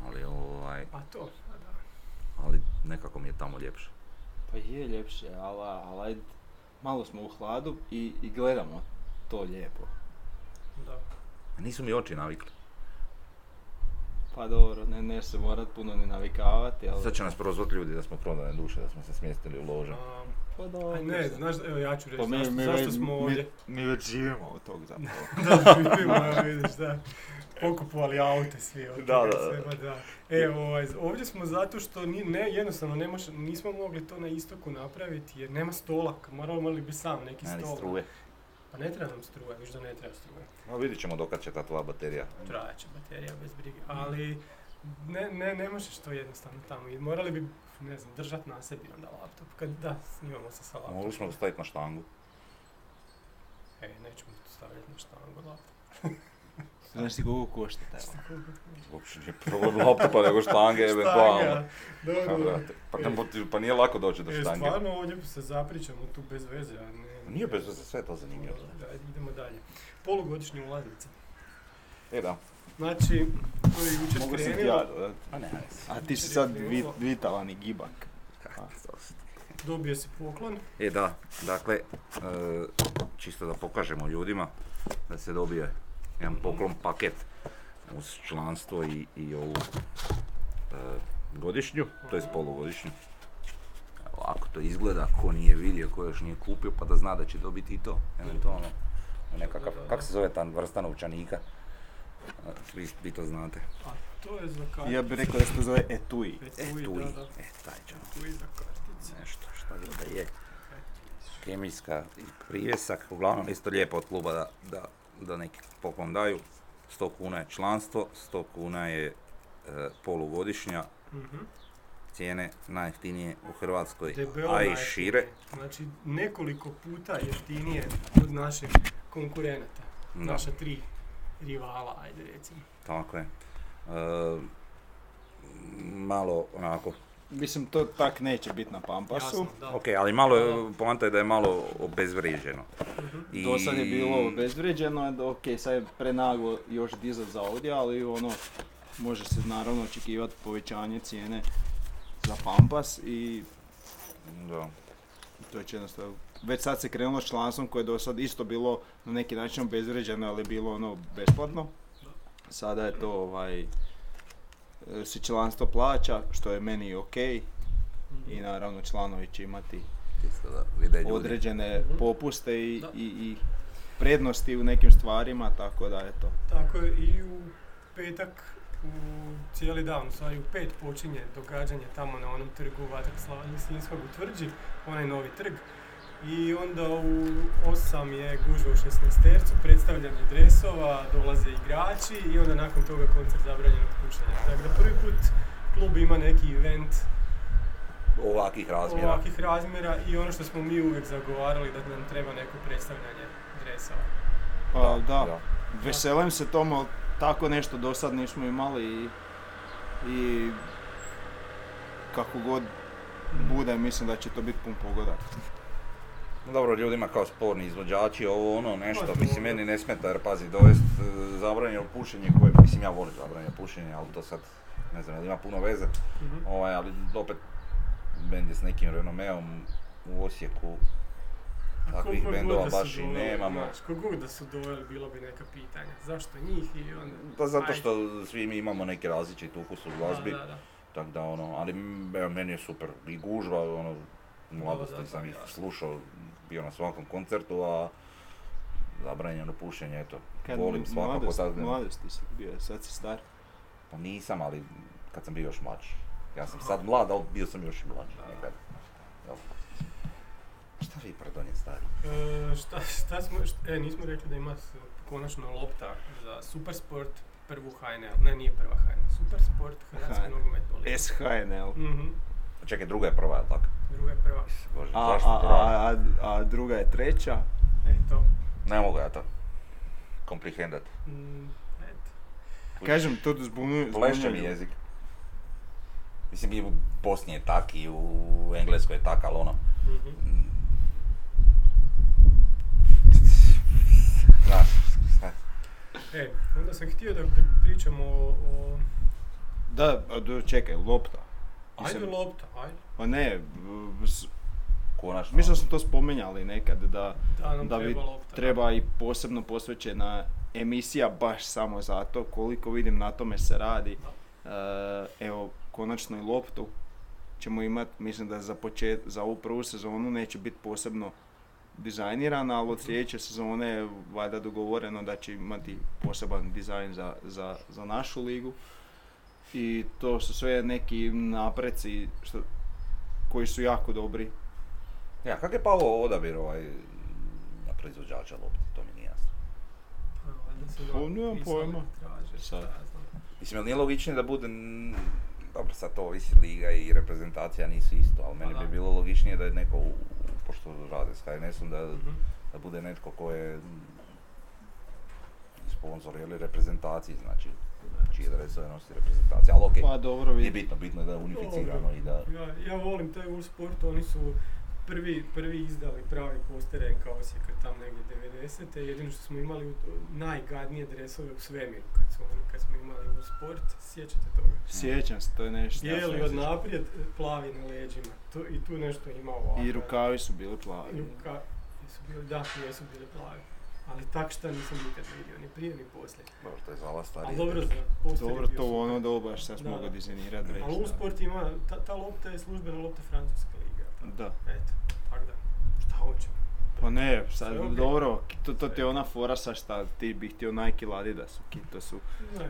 Speaker 3: ali ovaj,
Speaker 2: A to, a da.
Speaker 3: ali nekako mi je tamo ljepše.
Speaker 4: Pa je ljepše, ali, malo smo u hladu i, i gledamo to lijepo.
Speaker 2: Da.
Speaker 3: A nisu mi oči navikli.
Speaker 4: Pa dobro, ne, ne se morat puno ni navikavati, ali...
Speaker 3: Sad će nas prozvati ljudi da smo prodane duše, da smo se smjestili u lože.
Speaker 4: Pa dobro.
Speaker 2: aj ne, znaš, evo ja ću reći,
Speaker 4: Pa mi-
Speaker 2: zašto,
Speaker 4: mi-
Speaker 2: zašto
Speaker 4: mi-
Speaker 2: smo
Speaker 4: mi-
Speaker 2: ovdje?
Speaker 4: Mi već živimo od tog zapravo.
Speaker 2: da, živimo, evo vidiš, da. Pokupovali aute svi od
Speaker 3: Da,
Speaker 2: toga
Speaker 3: da, da.
Speaker 2: svega, da. E, ovaj, ovdje smo zato što ni, ne, jednostavno ne moš- nismo mogli to na istoku napraviti jer nema stolaka, morali morali bi sam neki
Speaker 3: Nema ni
Speaker 2: stol.
Speaker 3: struje.
Speaker 2: Pa ne treba nam struje, viš da ne treba struje.
Speaker 3: A vidit ćemo dokad će ta tvoja baterija.
Speaker 2: Trajat će baterija bez brige, ali ne, ne, ne možeš to jednostavno tamo i morali bi, ne znam, držat na sebi onda laptop, kad da, snimamo se sa laptopom.
Speaker 3: Mogli smo ga staviti na štangu.
Speaker 2: E, nećemo to staviti na štangu laptop.
Speaker 4: Znaš ti koliko košta taj laptop?
Speaker 3: Uopće nije problem laptopa nego štange, eventualno.
Speaker 2: Dobro.
Speaker 3: Pa, pa nije lako doći do
Speaker 2: E,
Speaker 3: štange.
Speaker 2: stvarno ovdje se zapričamo tu bez veze, a ne...
Speaker 3: Nije bez veze, sve je to zanimljivo.
Speaker 2: Da, idemo dalje. Polugodišnje ulaznice.
Speaker 3: E da.
Speaker 2: Znači, to je jučer
Speaker 4: Mogu sam ti
Speaker 2: krenulo,
Speaker 4: ja dodat.
Speaker 3: A ne, ne.
Speaker 4: A ti si sad vi, vitalan i gibak.
Speaker 2: dobio si poklon.
Speaker 3: E da, dakle, e, čisto da pokažemo ljudima da se dobije jedan poklon paket uz članstvo i, i ovu e, godišnju, to je polugodišnju. Ovako to izgleda, ko nije vidio, ko još nije kupio, pa da zna da će dobiti i to, eventualno. Nekakav, kako se zove ta vrsta novčanika? Vi, vi to znate.
Speaker 2: A to je za kartice.
Speaker 4: Ja bih rekao da se to zove etui.
Speaker 2: Etui,
Speaker 3: Etui,
Speaker 2: da, da.
Speaker 3: e, taj ćemo.
Speaker 2: Etui za kartice.
Speaker 3: nešto šta god da je. Kemijska i privjesak, uglavnom isto lijepo od kluba da, da, da neki poklon daju. 100 kuna je članstvo, 100 kuna je e, polugodišnja,
Speaker 2: Mhm.
Speaker 3: cijene najjeftinije u Hrvatskoj,
Speaker 2: Debelo
Speaker 3: a i šire.
Speaker 2: Znači nekoliko puta jeftinije od naših konkurenata.
Speaker 3: Da.
Speaker 2: Naša tri rivala, ajde recimo.
Speaker 3: Tako je. E, malo onako,
Speaker 4: Mislim, to tak neće biti na Pampasu.
Speaker 2: Jasno, da.
Speaker 3: ok, ali malo, poanta je da je malo obezvrijeđeno.
Speaker 2: Mhm.
Speaker 3: I-
Speaker 4: Do sad je bilo obezvrijeđeno, da, ok, sad je prenaglo još dizat za ovdje, ali ono, može se naravno očekivati povećanje cijene za Pampas i
Speaker 3: Da.
Speaker 4: to će jednostavno, već sad se krenulo s članstvom koje je do sad isto bilo na neki način obezvrijeđeno, ali je bilo ono besplatno. Sada je to ovaj, e, se članstvo plaća, što je meni ok i naravno članovi će imati
Speaker 3: Čisto da vide ljudi.
Speaker 4: određene
Speaker 2: Mhm.
Speaker 4: popuste i, i, i prednosti u nekim stvarima, tako da eto.
Speaker 2: Tako je i u petak u cijeli dan, u stvari u pet počinje događanje tamo na onom trgu Vatak Slinskog u Tvrđi, onaj novi trg. I onda u 8 je gužva u 16 predstavljanje dresova, dolaze igrači i onda nakon toga koncert zabranjenog pušenja. Tako da prvi put klub ima neki event
Speaker 3: Ovakih razmjera.
Speaker 2: ovakvih razmjera i ono što smo mi uvijek zagovarali da nam treba neko predstavljanje dresova.
Speaker 4: Pa
Speaker 3: Da,
Speaker 4: da,
Speaker 3: da.
Speaker 4: veselim se tomu, tako nešto do sad nismo imali i, i kako god bude, mislim da će to biti pun pogodak.
Speaker 3: Dobro, ljudima kao sporni izvođači, ovo ono nešto, mislim meni ne smeta jer pazi, dovest e, zabranjeno pušenje koje, mislim ja volim zabranjeno pušenje, ali to sad ne znam, ima puno veze,
Speaker 2: Mhm.
Speaker 3: ovaj, ali opet bend je s nekim renomeom u Osijeku, takvih bendova baš i nemamo.
Speaker 2: Znaš, god da su doveli, bilo bi neka pitanja. Zašto njih i onda...
Speaker 3: Pa zato
Speaker 2: Ajde.
Speaker 3: što svi mi imamo neki različit ukus u glazbi, tako da ono, ali meni je super i gužva, ono, mladosti sam ih slušao, bio na svakom koncertu, a zabranjeno pušenje, eto,
Speaker 4: Kad
Speaker 3: volim svakako
Speaker 4: mladost,
Speaker 3: tako.
Speaker 4: mladosti si bio, sad si star.
Speaker 3: Pa nisam, ali kad sam bio još mlađi. Ja sam sad mlad, ali bio sam još i mlađi nekad. Šta vi pardon je stari?
Speaker 2: E, šta, šta smo, e, nismo rekli da ima konačno lopta za Supersport, prvu HNL, ne nije prva HNL, Supersport, Hrvatska nogometna liga.
Speaker 4: SHNL.
Speaker 2: Mhm,
Speaker 3: Čekaj, druga je prva, tako?
Speaker 2: druga je prva.
Speaker 3: Bože,
Speaker 4: A,
Speaker 3: zašto
Speaker 4: a, a, a, a druga je treća.
Speaker 2: E, to.
Speaker 3: Ne mogu ja to. Komplihendat.
Speaker 2: Mm, eto.
Speaker 4: Kažem, to zbunuje.
Speaker 3: Plešće mi jezik. Mislim, i u Bosni je tak, i u Engleskoj je tak, ali ono...
Speaker 2: Mhm.
Speaker 3: mm, Znaš,
Speaker 2: E, onda sam htio da pri- pričamo o... o...
Speaker 4: Da, a do- čekaj, lopta.
Speaker 2: Ajde
Speaker 4: Mislim-
Speaker 2: lopta, ajde.
Speaker 4: Pa ne,
Speaker 3: konačno...
Speaker 4: mislim da smo to spomenjali nekad, da,
Speaker 2: Da nam
Speaker 4: da bi
Speaker 2: treba lopta.
Speaker 4: treba i posebno posvećena emisija baš samo zato, koliko vidim na tome se radi. E, evo, konačno i loptu ćemo imati, mislim da za počet, za ovu prvu sezonu neće biti posebno dizajnirana, ali od sljedeće sezone je valjda dogovoreno da će imati poseban dizajn za, za, za našu ligu. I to su sve neki napreci što, koji su jako dobri.
Speaker 3: Ja, kak je pao odabir ovaj na proizvođača lopti, to mi nije jasno.
Speaker 2: Pa,
Speaker 4: Pa, nemam pojma. Sad.
Speaker 3: Mislim, jel nije logičnije da bude, dobro sad to ovisi liga i reprezentacija nisu isto, ali meni
Speaker 2: Pa
Speaker 3: bi bilo logičnije da je neko, pošto rade s HNS-om, da,
Speaker 2: Mhm.
Speaker 3: da bude netko ko je sponsor ili reprezentaciji, znači čije dresove nosi reprezentacija, ali okej,
Speaker 4: Pa dobro,
Speaker 3: nije bitno, bitno je da je unificirano i da...
Speaker 2: Ja, ja volim taj u sportu, oni su prvi, prvi izdali pravi poster NK Osijeka tam negdje 90. Jedino što smo imali najgadnije dresove u svemiru kad, su, kad smo imali u sport, sjećate toga?
Speaker 4: Sjećam se, to je nešto.
Speaker 2: Bijeli od naprijed, plavi na leđima. To, I tu nešto ima ovako.
Speaker 4: I rukavi su bili plavi.
Speaker 2: I ruka, jesu bili, da, jesu bili plavi. Ali tak šta nisam nikad vidio, ni prije ni poslije.
Speaker 3: Dobro, to je za.
Speaker 2: Ali dobro
Speaker 4: Dobro, to u ono doba šta smo
Speaker 2: Da,
Speaker 4: mogli
Speaker 2: da.
Speaker 4: dizajnirati već.
Speaker 2: Ali u
Speaker 4: da.
Speaker 2: sport ima, ta, ta lopta je službena lopta Francuske lige.
Speaker 4: Da.
Speaker 2: Eto, tako da, šta hoćemo?
Speaker 4: Pa ne, sad,
Speaker 2: okej.
Speaker 4: dobro, to, to ti je ona fora sa šta ti bi htio Nike ili Adidas, ki- to su...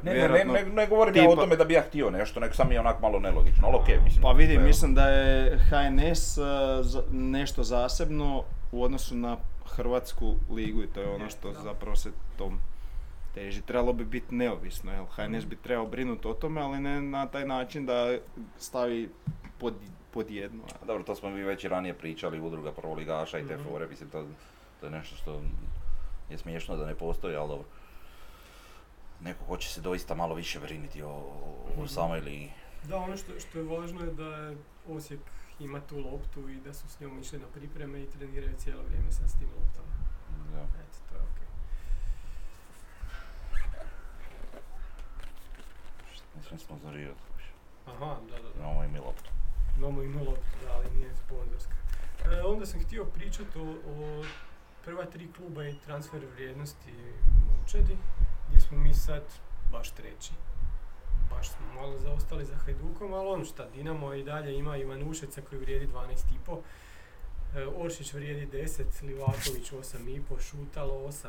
Speaker 3: Ne, ne, ne, ne, ne govorim ja o
Speaker 4: tipa-
Speaker 3: tome da bi ja htio nešto, nego sam je onak malo nelogično, ali okej, mislim.
Speaker 4: Pa vidi, mislim da je HNS uh, za- nešto zasebno u odnosu na Hrvatsku ligu i to je ono što
Speaker 2: Da.
Speaker 4: zapravo se tom teži. Trebalo bi biti neovisno, jel? HNS bi trebao brinuti o tome, ali ne na taj način da stavi pod, pod jedno.
Speaker 3: A Dobro, to smo mi već i ranije pričali, udruga prvoligaša i te
Speaker 2: Mhm.
Speaker 3: fore, mislim, to, to je nešto što je smiješno da ne postoji, ali dobro. Neko hoće se doista malo više brinuti o, o
Speaker 2: Mhm.
Speaker 3: samoj ligi.
Speaker 2: Da, ono što, što je važno je da je Osijek ima tu loptu i da su s njom išli na pripreme i treniraju cijelo vrijeme sa s tim loptama.
Speaker 3: Da.
Speaker 2: Eto, to je okej.
Speaker 3: Ne smijem sponzorirati.
Speaker 2: Aha, da, da, da.
Speaker 3: Imamo i mi loptu.
Speaker 2: Imamo i mi loptu, da, ali nije sponzorska. E, onda sam htio pričati o, o prva tri kluba i transfer vrijednosti momčadi, gdje smo mi sad baš treći. Baš smo malo zaostali za Hajdukom, ali ono šta, Dinamo i dalje ima Ivanušeca koji vrijedi 12,5, e, Oršić vrijedi 10, Livaković 8,5, Šutalo 8,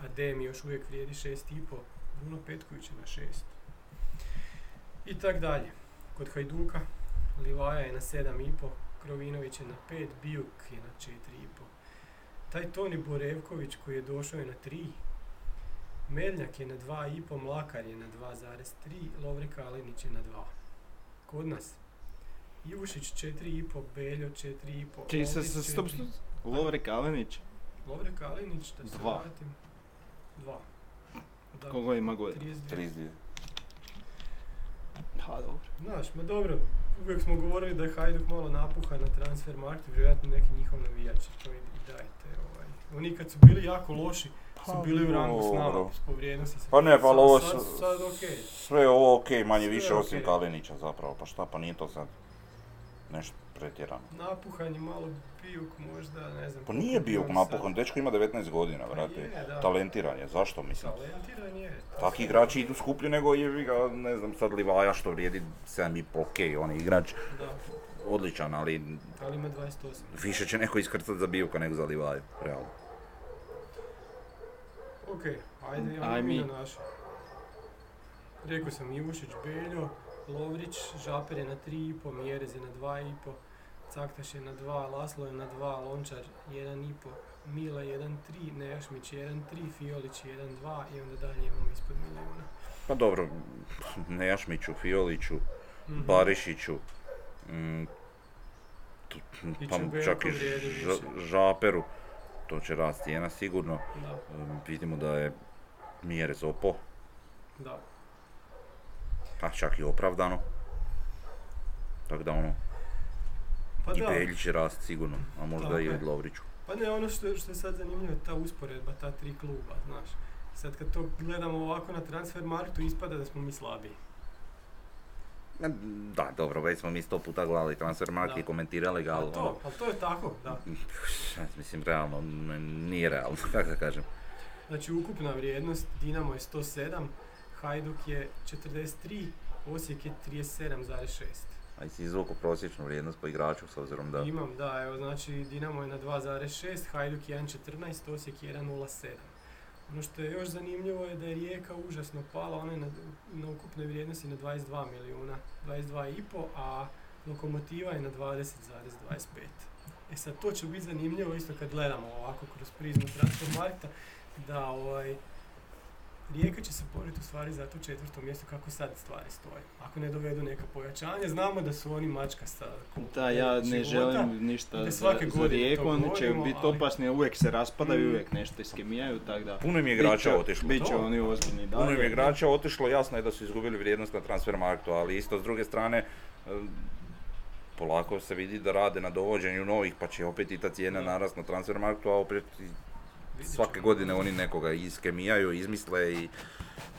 Speaker 2: a- Ademi još uvijek vrijedi 6,5, Bruno Petković je na 6. I tak dalje. Kod Hajduka Livaja je na 7,5, Krovinović je na 5, Bijuk je na 4,5. Taj Toni Borevković koji je došao je na 3, Medljak je na 2,5, Mlakar je na 2,3, Lovrika Alenić je na 2. Kod nas Ivušić 4,5, Beljo 4,5,
Speaker 4: Čiji se, se, stop,
Speaker 2: 4,5.
Speaker 4: stop, Lovre Kalenić,
Speaker 2: Lovrika Alenić, da se
Speaker 4: Dva.
Speaker 2: vratim. 2. Da,
Speaker 4: koliko ima godina?
Speaker 2: 32.
Speaker 3: 32.
Speaker 4: Ha, dobro.
Speaker 2: Znaš, ma dobro, uvijek smo govorili da je Hajduk malo napuha na transfer market, vjerojatno neki njihov navijači to i, i dajte. Ovaj. Oni kad su bili jako loši, su
Speaker 3: Pa
Speaker 2: bili u rangu s nama.
Speaker 3: Pa ne, pa ovo
Speaker 2: sad,
Speaker 3: su-
Speaker 2: sad, okej.
Speaker 3: Sve je ovo ok, manje
Speaker 2: Sve
Speaker 3: više osim. Kalinića zapravo, pa šta, pa nije to sad nešto pretjerano.
Speaker 2: Napuhan je malo bijuk možda, ne znam.
Speaker 3: Pa nije
Speaker 2: bi
Speaker 3: bio
Speaker 2: on
Speaker 3: napuhan, dečko ima 19 godina,
Speaker 2: Pa
Speaker 3: brate.
Speaker 2: je, da.
Speaker 3: Talentiran je, zašto mislim?
Speaker 2: Talentiran je.
Speaker 3: Takvi igrači idu skuplje nego je, ga, ne znam, sad Livaja što vrijedi 7,5, ok, on je igrač
Speaker 2: Da,
Speaker 3: odličan, ali
Speaker 2: ali ima 28.
Speaker 3: više će neko iskrcati za Bijuka nego za Livaju, realno.
Speaker 2: Ok, ajde,
Speaker 4: Aj
Speaker 2: ajde mi
Speaker 4: mi.
Speaker 2: na naše. Rekao sam Ivušić, Beljo, Lovrić, Žaper je na 3,5, Mjerez je na 2,5, Caktaš je na 2, Laslo je na 2, Lončar 1,5, Mila 1,3, Nejašmić 1,3, Fiolić 1,2 i onda dalje imamo ispod milijuna.
Speaker 3: Pa dobro, Nejašmiću, Fioliću,
Speaker 2: Mhm.
Speaker 3: Barišiću, mm, tu-
Speaker 2: I
Speaker 3: pa čak i Ž-
Speaker 2: više.
Speaker 3: Žaperu, to će rast cijena sigurno.
Speaker 2: Da,
Speaker 3: vidimo da je Mjerez opo,
Speaker 2: da.
Speaker 3: a čak i opravdano. Tako da ono,
Speaker 2: Pa
Speaker 3: i
Speaker 2: da,
Speaker 3: Belji će rast sigurno, a možda
Speaker 2: Tako
Speaker 3: i od Lovriću.
Speaker 2: pa ne, ono što, što je sad zanimljivo je ta usporedba, ta tri kluba, znaš. Sad kad to gledamo ovako na transfer marktu, ispada da smo mi slabiji.
Speaker 3: Da, dobro, već smo mi sto puta gledali transfer market i komentirali ga, ali
Speaker 2: Ali
Speaker 3: ono,
Speaker 2: to, ali to je tako, da.
Speaker 3: mislim, realno, nije realno, kako da kažem.
Speaker 2: Znači ukupna vrijednost Dinamo je 107, Hajduk je 43, Osijek je 37,6.
Speaker 3: A si izvuku prosječnu vrijednost po igraču, s obzirom da...
Speaker 2: Imam, da, evo znači Dinamo je na 2,6, Hajduk je 1,14, Osijek je 1,07. Ono što je još zanimljivo je da je Rijeka užasno pala, ona je na, na ukupnoj vrijednosti na 22 milijuna, 22,5, a Lokomotiva je na 20,25. E sad to će biti zanimljivo isto kad gledamo ovako kroz prizmu Transfermarkta, da ovaj, Rijeka će se boriti u stvari za to četvrto mjesto kako sad stvari stoje. Ako ne dovedu neka pojačanja, znamo da su oni mačka sa
Speaker 4: Da, ja ne
Speaker 2: života.
Speaker 4: želim ništa
Speaker 2: da
Speaker 4: za,
Speaker 2: svake
Speaker 4: za
Speaker 2: godine
Speaker 4: Rijeku, oni će
Speaker 2: govorimo,
Speaker 4: biti
Speaker 2: ali-
Speaker 4: opasni, uvijek se raspadaju,
Speaker 2: Mm.
Speaker 4: uvijek nešto iskemijaju, tako da...
Speaker 3: Puno im je igrača otišlo.
Speaker 4: Bit će
Speaker 2: To.
Speaker 4: oni ozbiljni dalje.
Speaker 3: Puno im je igrača otišlo, jasno je da su izgubili vrijednost na transfer marktu, ali isto s druge strane, polako se vidi da rade na dovođenju novih, pa će opet i ta cijena narast na transfer marktu, a opet svake godine oni nekoga iskemijaju, izmisle i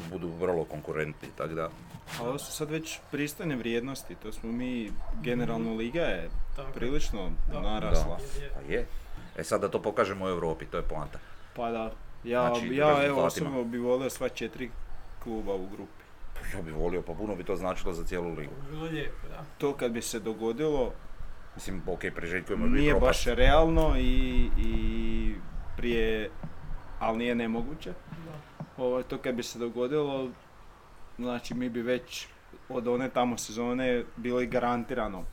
Speaker 3: budu vrlo konkurentni, tako da...
Speaker 4: Ali ovo su sad već pristojne vrijednosti, to smo mi, generalno liga je prilično
Speaker 2: Da.
Speaker 4: narasla.
Speaker 2: Je.
Speaker 3: Pa je. E sad da to pokažemo u Europi, to je poanta.
Speaker 4: Pa da, ja,
Speaker 3: Znači,
Speaker 4: ja evo osobno bi volio sva četiri kluba u grupi.
Speaker 3: Pa Ja bih volio, pa puno bi to značilo za cijelu ligu.
Speaker 2: Bilo lijepo, da.
Speaker 4: To kad bi se dogodilo,
Speaker 3: Mislim, ok, preželjkujemo bi
Speaker 4: nije
Speaker 3: propast.
Speaker 4: baš realno i, i prije, ali nije nemoguće. Ovo, to kad bi se dogodilo, znači mi bi već od one tamo sezone bili garantirano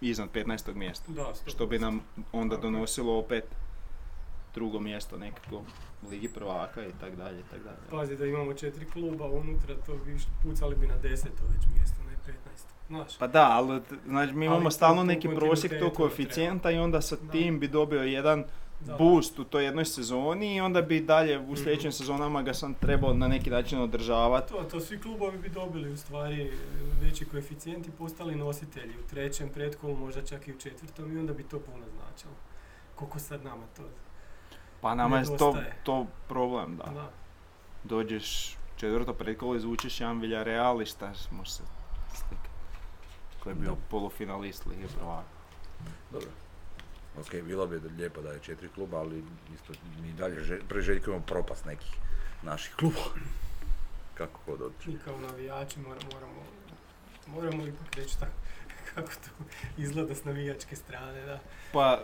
Speaker 4: iznad 15. mjesta.
Speaker 2: Da,
Speaker 4: Što bi nam onda donosilo opet drugo mjesto nekako Ligi prvaka i tak dalje, i tak dalje.
Speaker 2: Pazi da imamo četiri kluba unutra, to bi pucali bi na deseto već mjesto, ne 15. Znaš,
Speaker 4: Pa da, ali znači, mi imamo
Speaker 2: Ali
Speaker 4: stalno neki prosjek tog koeficijenta i onda sa tim bi dobio jedan
Speaker 2: da.
Speaker 4: Boost u toj jednoj sezoni i onda bi dalje u
Speaker 2: Mhm.
Speaker 4: sljedećim sezonama ga sam trebao na neki način održavati.
Speaker 2: To, to svi klubovi bi dobili u stvari veći koeficijent i postali nositelji u trećem pretkolu, možda čak i u četvrtom i onda bi to puno značilo. Koliko sad nama to...
Speaker 4: Pa nama je to, to problem, da.
Speaker 2: Da.
Speaker 4: Dođeš četvrto predkolo, izvučeš jedan Villarreal i šta može se slikati. Koji je bio
Speaker 3: Da.
Speaker 4: polufinalist Lige prvaka.
Speaker 3: Dobro. Ok, bilo bi da- lijepo da je četiri kluba, ali isto mi dalje že, preželjkujemo propast nekih naših klubova. Kako god otići.
Speaker 2: Mi kao navijači mora- moramo, moramo ipak reći tako kako to izgleda s navijačke strane, da.
Speaker 4: Pa,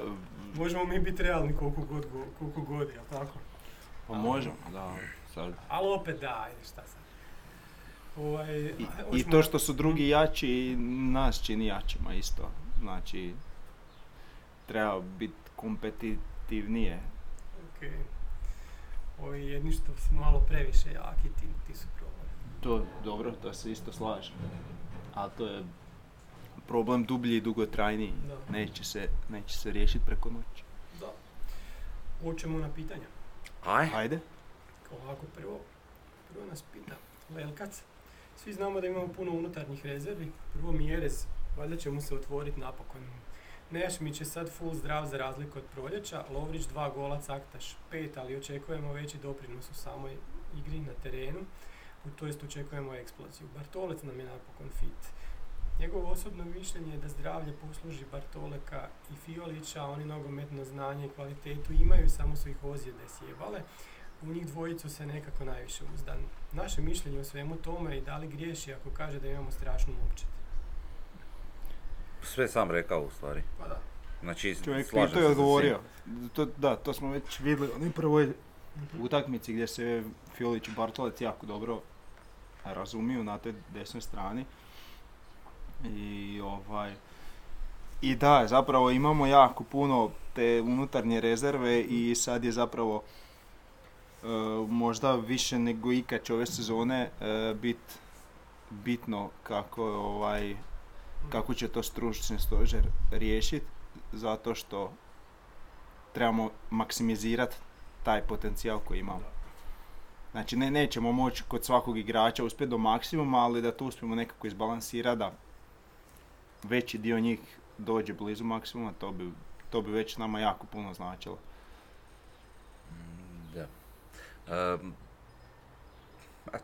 Speaker 2: Možemo mi biti realni koliko god, go- koliko god, jel tako?
Speaker 4: pa možemo, da. Sad.
Speaker 2: Ali opet da, ajde šta sad. Ovaj,
Speaker 4: I, I to što su drugi jači, nas čini jačima isto. Znači, treba biti kompetitivnije.
Speaker 2: Ok. Ovi jedni što su malo previše jaki, ti, ti su problem.
Speaker 4: To dobro, to se isto slažem. A to je problem dublji i dugotrajniji.
Speaker 2: Da.
Speaker 4: Neće se, neće se riješiti preko noći.
Speaker 2: Da. Hoćemo na pitanja.
Speaker 3: Aj,
Speaker 4: Hajde.
Speaker 2: Ovako, prvo, prvo nas pita Lelkac. Svi znamo da imamo puno unutarnjih rezervi. Prvo Mjerez, valjda će mu se otvoriti napokon. Nešmić je sad full zdrav za razliku od proljeća. Lovrić dva gola, Caktaš pet, ali očekujemo veći doprinos u samoj igri na terenu. U to jest očekujemo eksploziju. Bartolec nam je napokon fit. Njegovo osobno mišljenje je da zdravlje posluži Bartoleka i Fiolića, oni nogometno znanje i kvalitetu imaju, samo su ih ozljede sjebale u njih dvojicu se nekako najviše uzdan. Naše mišljenje o svemu tome i da li griješi ako kaže da imamo strašnu momčad.
Speaker 3: Sve sam rekao u stvari.
Speaker 2: Pa da.
Speaker 3: Znači,
Speaker 4: Čovjek
Speaker 3: slažem
Speaker 4: pitao i odgovorio. To, da, to smo već vidjeli u prvoj utakmici gdje se Fiolić i Bartolec jako dobro razumiju na toj desnoj strani. I ovaj i da, zapravo imamo jako puno te unutarnje rezerve i sad je zapravo e, možda više nego ikad će ove sezone e, bit bitno kako ovaj kako će to stručni stožer riješiti zato što trebamo maksimizirati taj potencijal koji imamo. Znači ne, nećemo moći kod svakog igrača uspjeti do maksimuma, ali da to uspijemo nekako izbalansirati da veći dio njih dođe blizu maksimuma, to bi, to bi već nama jako puno značilo.
Speaker 3: Da. Ehm, a,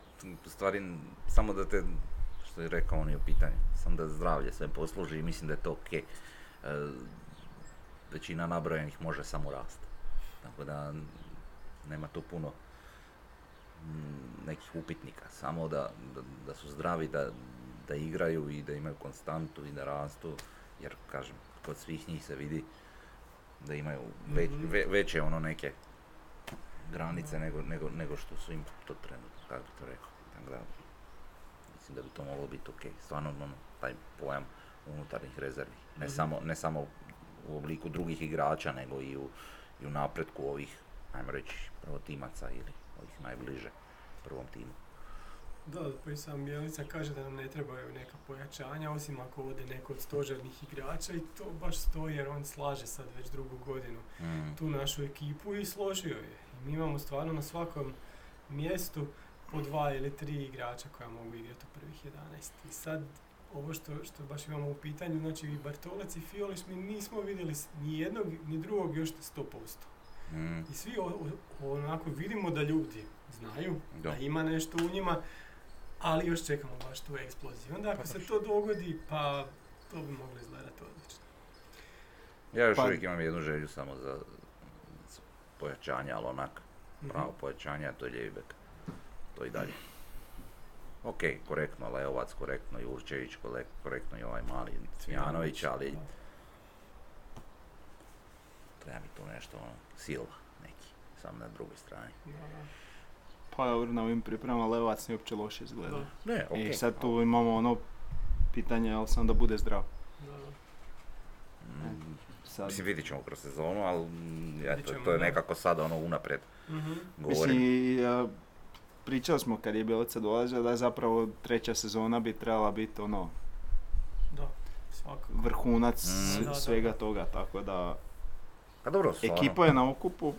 Speaker 3: stvari, samo da te, što je rekao on je u pitanju, samo da zdravlje sve posluži i mislim da je to ok. E, većina nabrojenih može samo rasti. Tako da nema tu puno mm, nekih upitnika, samo da, da, da su zdravi, da, da igraju i da imaju konstantu i da rastu, jer kažem, kod svih njih se vidi da imaju već,
Speaker 2: Mhm.
Speaker 3: ve- veće ono neke granice nego, nego, nego što su im to trenutno, kako bi to rekao. Tako da, mislim da bi to moglo biti ok. Stvarno, ono, taj pojam unutarnjih rezervi. Ne,
Speaker 2: Mhm.
Speaker 3: samo, ne samo u obliku drugih igrača, nego i u, i u napretku ovih, ajmo reći, prvotimaca ili ovih najbliže prvom timu.
Speaker 2: Da, pa i sam Bjelica kaže da nam ne trebaju neka pojačanja, osim ako ode neko od stožernih igrača i to baš stoji jer on slaže sad već drugu godinu
Speaker 3: Mm.
Speaker 2: tu našu ekipu i složio je. I mi imamo stvarno na svakom mjestu po dva ili tri igrača koja mogu igrati u prvih 11. I sad ovo što, što baš imamo u pitanju, znači i Bartolac i Fiolić mi nismo vidjeli ni jednog ni drugog još 100%.
Speaker 3: Mm.
Speaker 2: I svi o- o- onako vidimo da ljudi znaju
Speaker 3: Da.
Speaker 2: da ima nešto u njima, ali još čekamo baš tu eksploziju. Onda ako
Speaker 3: Pa
Speaker 2: se to dogodi, pa to bi moglo izgledati odlično.
Speaker 3: Ja još
Speaker 4: Pa-
Speaker 3: uvijek imam jednu želju samo za, pojačanje, ali onak pravo pojačanje, a to je lijevi bek. To i dalje. Ok, korektno Leovac, korektno Jurčević, korek- korektno i ovaj mali Cvijanović, ali treba mi tu nešto ono, Silva neki, sam na drugoj strani.
Speaker 4: Pa dobro, na ovim pripremama Levac nije uopće loše izgleda.
Speaker 2: da,
Speaker 3: Ne, ok.
Speaker 4: I sad tu imamo ono pitanje, jel sam da bude zdrav.
Speaker 2: da.
Speaker 3: Mm,
Speaker 4: sad,
Speaker 3: Mislim, vidit ćemo kroz sezonu, ali
Speaker 2: ćemo,
Speaker 3: to je nekako sad ono unaprijed
Speaker 2: Mhm.
Speaker 3: govorim.
Speaker 4: Mislim, i, a, pričali smo kad je Bjelica dolazio da je zapravo treća sezona bi trebala biti ono
Speaker 2: Da, svakako.
Speaker 4: vrhunac
Speaker 3: Mm.
Speaker 2: Da, da,
Speaker 4: svega
Speaker 2: da.
Speaker 4: toga, tako da
Speaker 3: Pa dobro,
Speaker 4: ekipa je na okupu,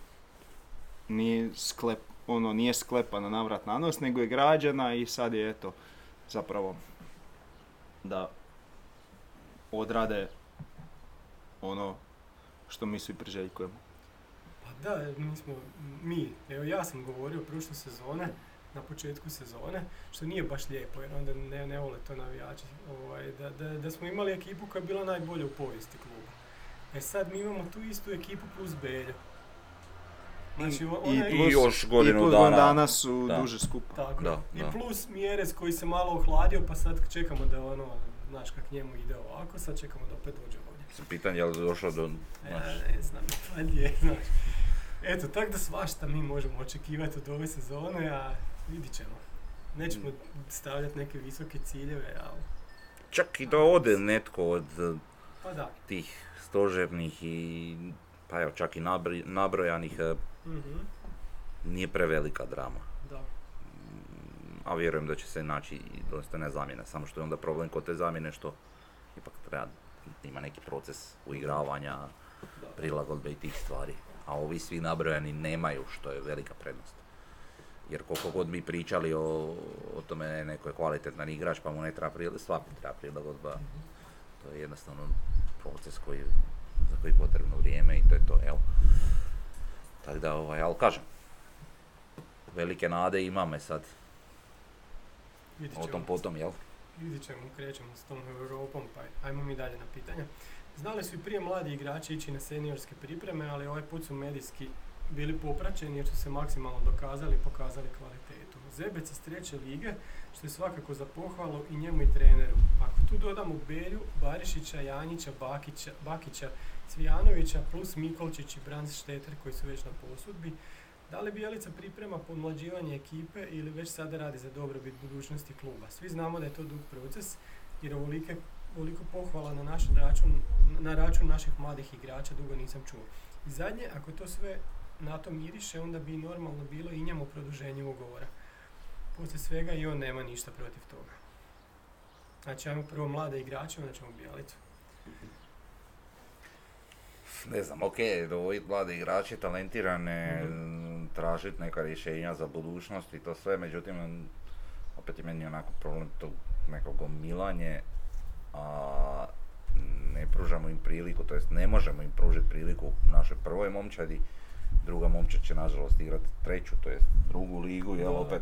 Speaker 4: nije sklep, ono, nije sklepana na vrat na nos, nego je građena i sad je eto, zapravo da odrade ono što mi svi priželjkujemo.
Speaker 2: Pa da, mi smo, mi, evo ja sam govorio prošle sezone, na početku sezone, što nije baš lijepo jer onda ne, ne vole to navijači, ovaj, da, da, da smo imali ekipu koja je bila najbolja u povijesti kluba. E sad mi imamo tu istu ekipu plus Beljo. Znači, ona je-
Speaker 3: I još godinu
Speaker 4: i
Speaker 3: dana.
Speaker 4: dana su
Speaker 3: Da.
Speaker 4: duže skupa.
Speaker 2: Tako,
Speaker 3: Da,
Speaker 2: i
Speaker 3: da.
Speaker 2: plus Mjerez koji se malo ohladio, pa sad čekamo da ono, znaš kak njemu ide ovako, sad čekamo da opet dođe ovdje.
Speaker 3: Mislim, pitanje je li došlo do... znaš,
Speaker 2: Ja, ne znam, pa je, znaš. Eto, tak da svašta mi možemo očekivati od ove sezone, a vidit ćemo. Nećemo stavljati neke visoke ciljeve, ali
Speaker 3: Čak i da ode netko od eh,
Speaker 2: pa da.
Speaker 3: tih stožernih i pa evo čak i nabri- nabrojanih
Speaker 2: Mhm,
Speaker 3: nije prevelika drama.
Speaker 2: da.
Speaker 3: A vjerujem da će se naći i dostojne zamjene, samo što je onda problem kod te zamjene što ipak treba, ima neki proces uigravanja,
Speaker 2: da.
Speaker 3: prilagodbe i tih stvari. A ovi svi nabrojani nemaju, što je velika prednost. Jer koliko god mi pričali o, o tome neko je kvalitetan igrač pa mu ne treba prilagodba, svaki treba prilagodba. To je jednostavno proces koji, za koji je potrebno vrijeme i to je to, evo. Tako da, ovaj, ali kažem, velike nade imame sad, o tom potom, jel?
Speaker 2: Vidit ćemo, krećemo s tom Europom, pa ajmo mi dalje na pitanja. Znali su i prije mladi igrači ići na seniorske pripreme, ali ovaj put su medijski bili popraćeni jer su se maksimalno dokazali i pokazali kvalitetu. Zebec iz treće lige, što je svakako za pohvalu i njemu i treneru. Ako tu dodamo Belju, Barišića, Janjića, Bakića, Bakića, Cvijanovića, plus Mikolčić i Brands Šteter koji su već na posudbi, da li Bijelica priprema podmlađivanje ekipe ili već sada radi za dobrobit budućnosti kluba? Svi znamo da je to dug proces jer ovolike, ovoliko pohvala na naš račun, na račun naših mladih igrača dugo nisam čuo. I zadnje, ako to sve na to miriše, onda bi normalno bilo i njemu produženje ugovora. Poslije svega i on nema ništa protiv toga. Znači, ajmo prvo mlade igrače, onda ćemo Bijelicu.
Speaker 3: Ne znam, ok, dovoditi mlade igrače, talentirane,
Speaker 2: Mhm.
Speaker 3: tražiti neka rješenja za budućnost i to sve, međutim, opet je meni onako problem to neko gomilanje, a ne pružamo im priliku, to jest ne možemo im pružiti priliku našoj prvoj momčadi, druga momčad će nažalost igrati treću, to jest drugu ligu, jel opet,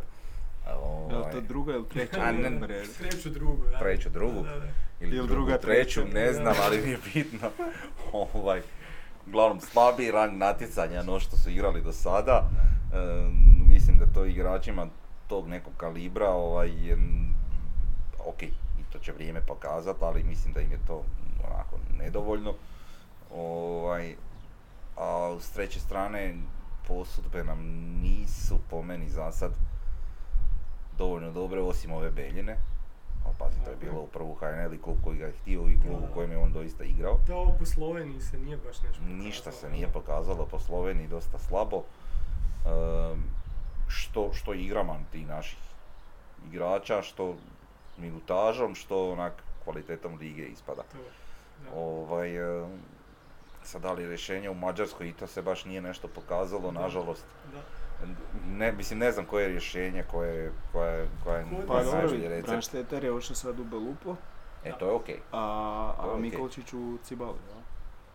Speaker 3: a,
Speaker 4: Je li
Speaker 3: ovaj,
Speaker 4: to druga ili treća?
Speaker 3: A, ne?
Speaker 2: Treću drugu, da.
Speaker 3: treću, drugu,
Speaker 2: Da, da,
Speaker 3: ili,
Speaker 4: Ili
Speaker 3: drugu,
Speaker 4: druga,
Speaker 3: treću,
Speaker 4: treća.
Speaker 3: ne znam, ali nije bitno. ovaj, uglavnom, slabiji rang natjecanja no što su igrali do sada. E, mislim da to igračima tog nekog kalibra, ovaj, ok, i to će vrijeme pokazati, ali mislim da im je to onako nedovoljno. Ovaj, a s treće strane, posudbe nam nisu po meni za sad dovoljno dobre, osim ove Beljine. Ali pazi, to je bilo upravo HNL i klub koji ga je htio i klub u kojem je on doista igrao.
Speaker 2: Da, ovo po Sloveniji se nije baš nešto
Speaker 3: Ništa se
Speaker 2: pokazalo.
Speaker 3: nije pokazalo po Sloveniji, dosta slabo. Ehm, što, što igrama tih naših igrača, što minutažom, što onak kvalitetom lige ispada.
Speaker 2: To, da.
Speaker 3: Ovaj, sad da li rješenje u Mađarskoj i to se baš nije nešto pokazalo,
Speaker 2: Da.
Speaker 3: nažalost.
Speaker 2: Da.
Speaker 3: Ne, mislim, ne znam koje je rješenje, koje, koje, koje
Speaker 4: Pa
Speaker 3: najbolji recept.
Speaker 4: Branšteter je ošao sad u Belupo,
Speaker 3: E, to je okej.
Speaker 4: a,
Speaker 3: To je
Speaker 4: a
Speaker 3: okej.
Speaker 4: Mikolčić u Cibali, jel?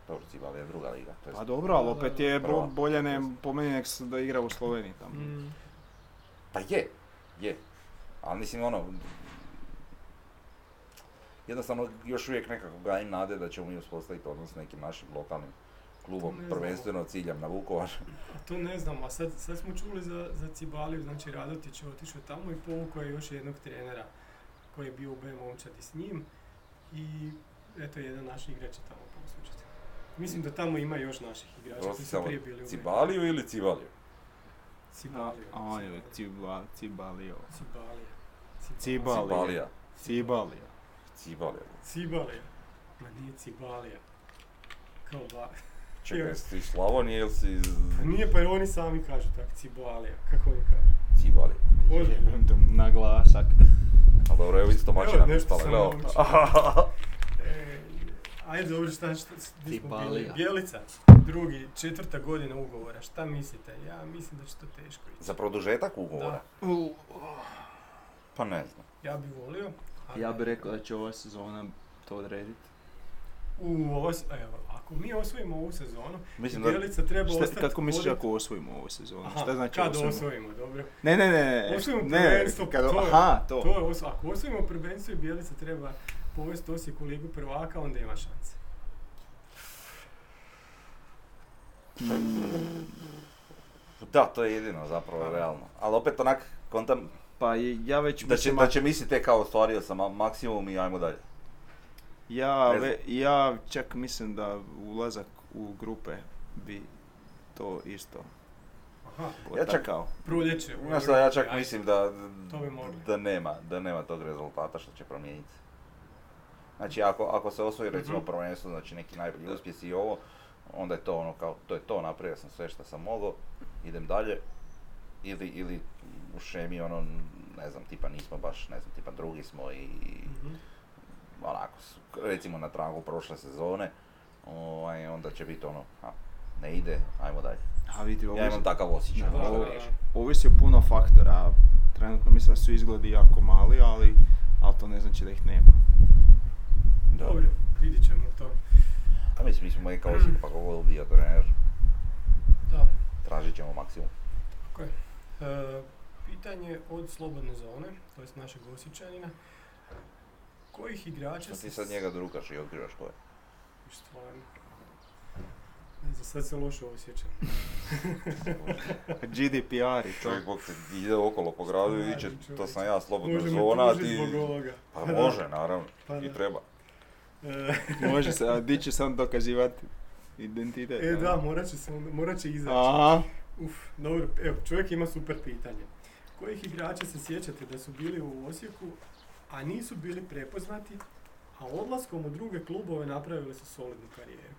Speaker 3: Dobro, Cibali je druga liga. To je
Speaker 4: Pa dobro, ali
Speaker 2: Da, da,
Speaker 4: opet
Speaker 2: da.
Speaker 4: je
Speaker 3: Prva.
Speaker 4: bolje ne, po meni nek se da igra u Sloveniji tamo.
Speaker 2: Mm,
Speaker 3: Pa je, je. Ali mislim ono, jednostavno još uvijek nekako gajim nade da ćemo mi uspostaviti odnos s nekim našim lokalnim klubom, prvenstveno ciljam na Vukovar.
Speaker 2: a to ne znam, a sad, sad smo čuli za, za Cibaliju, znači Radotić je otišao tamo i povukao je još jednog trenera koji je bio u B momčadi s njim i eto jedan naš igrač je tamo posuđen. Mislim da tamo ima još naših igrača
Speaker 3: Prosti
Speaker 2: koji su prije bili u.
Speaker 3: Cibaliju ili Cibaliju?
Speaker 4: A,
Speaker 2: Cibaliju.
Speaker 4: a on je Ciba, Cibalio.
Speaker 2: Cibalija.
Speaker 4: Cibali.
Speaker 3: Cibalija.
Speaker 4: Cibalio.
Speaker 3: Cibalija.
Speaker 2: Cibalija. Ma nije Cibalija. Kao ba...
Speaker 3: Čekaj, jesi ti iz Slavonije ili si iz
Speaker 2: Pa nije, pa i oni sami kažu tako, cibalija, kako oni kažu.
Speaker 3: Cibali?
Speaker 2: Može.
Speaker 4: Na glasak.
Speaker 3: Ali dobro, evo isto mačina
Speaker 2: Evo, nešto
Speaker 3: pustala,
Speaker 2: sam
Speaker 3: gledao.
Speaker 2: naučio. E, ajde, dobro, šta, šta, gdje smo bili?
Speaker 4: Cibalija.
Speaker 2: Bjelica, drugi, četvrta godina ugovora, šta mislite? Ja mislim da će to teško ići.
Speaker 3: Za produžetak ugovora? Pa ne znam.
Speaker 2: Ja bi volio.
Speaker 4: Ja bih rekao da će ova sezona to odrediti.
Speaker 2: U, ovo, s- evo, ako mi osvojimo ovu sezonu,
Speaker 3: Mislim da
Speaker 2: Bjelica treba
Speaker 4: Šta,
Speaker 2: ostati...
Speaker 4: kako misliš
Speaker 2: vodit-
Speaker 4: ako osvojimo ovu sezonu?
Speaker 2: Aha,
Speaker 4: Šta znači
Speaker 2: kad
Speaker 4: osvojimo?
Speaker 2: osvojimo, dobro.
Speaker 4: Ne, ne, ne, ne.
Speaker 2: Osvojimo
Speaker 4: ne,
Speaker 2: prvenstvo,
Speaker 4: kad-
Speaker 2: to je-
Speaker 4: aha, to.
Speaker 2: To je os- ako osvojimo prvenstvo i Bjelica treba povesti Osijek u ligu prvaka, onda ima šanse.
Speaker 3: Da, to je jedino zapravo realno. Ali opet onak, kontam
Speaker 4: Pa ja već
Speaker 3: da će,
Speaker 4: mislim,
Speaker 3: da će misliti kao ostvario sam ma- maksimum i ajmo dalje.
Speaker 4: ja, ve- ja čak mislim da ulazak u grupe bi to isto
Speaker 2: Aha,
Speaker 3: Ja čak- šta, ja čak mislim da,
Speaker 2: To bi
Speaker 3: da nema, da nema tog rezultata što će promijeniti. Znači ako, ako se osvoji recimo
Speaker 2: Mhm.
Speaker 3: prvenstvo, znači neki najbolji uspjesi i ovo, onda je to ono kao, to je to, napravio sam sve što sam mogao, idem dalje. Ili, ili u šemi ono, ne znam, tipa nismo baš, ne znam, tipa drugi smo i
Speaker 2: Mhm.
Speaker 3: onako, recimo na tragu prošle sezone, ovaj, onda će biti ono, a, ne ide, ajmo dalje.
Speaker 4: A vidi,
Speaker 3: Ja
Speaker 4: ovisi,
Speaker 3: imam takav osjećaj.
Speaker 2: Da,
Speaker 3: griješim.
Speaker 4: ovisi o puno faktora. Trenutno mislim da su izgledi jako mali, ali, ali to ne znači da ih nema.
Speaker 2: Dobro, vidit ćemo to.
Speaker 3: A mislim, mi smo i kao Osijek, pa kako god bio trener,
Speaker 2: Da,
Speaker 3: tražit ćemo maksimum.
Speaker 2: tako je. Pitanje od slobodne zone, to jest našeg Osječanina. Kojih igrača
Speaker 3: Što
Speaker 2: se...
Speaker 3: ti sad njega drukaš i otkrivaš ko je.
Speaker 2: Stvarno. Ne znam, sad se loše osjećam.
Speaker 4: GDPR i to.
Speaker 3: Čovjek bog te ide okolo po gradu i viče, to sam ja slobodna zona, a
Speaker 2: tužit
Speaker 3: ti...
Speaker 2: zbog ovoga.
Speaker 3: Pa može, naravno,
Speaker 2: Pa
Speaker 3: i treba.
Speaker 2: E,
Speaker 4: Može se, a di će sam dokazivati identitet?
Speaker 2: E da, morat će, se, morat će izaći.
Speaker 4: Aha.
Speaker 2: Uf, dobro, evo, čovjek ima super pitanje. Kojih igrača se sjećate da su bili u Osijeku, a nisu bili prepoznati, a odlaskom u druge klubove napravili su solidnu karijeru?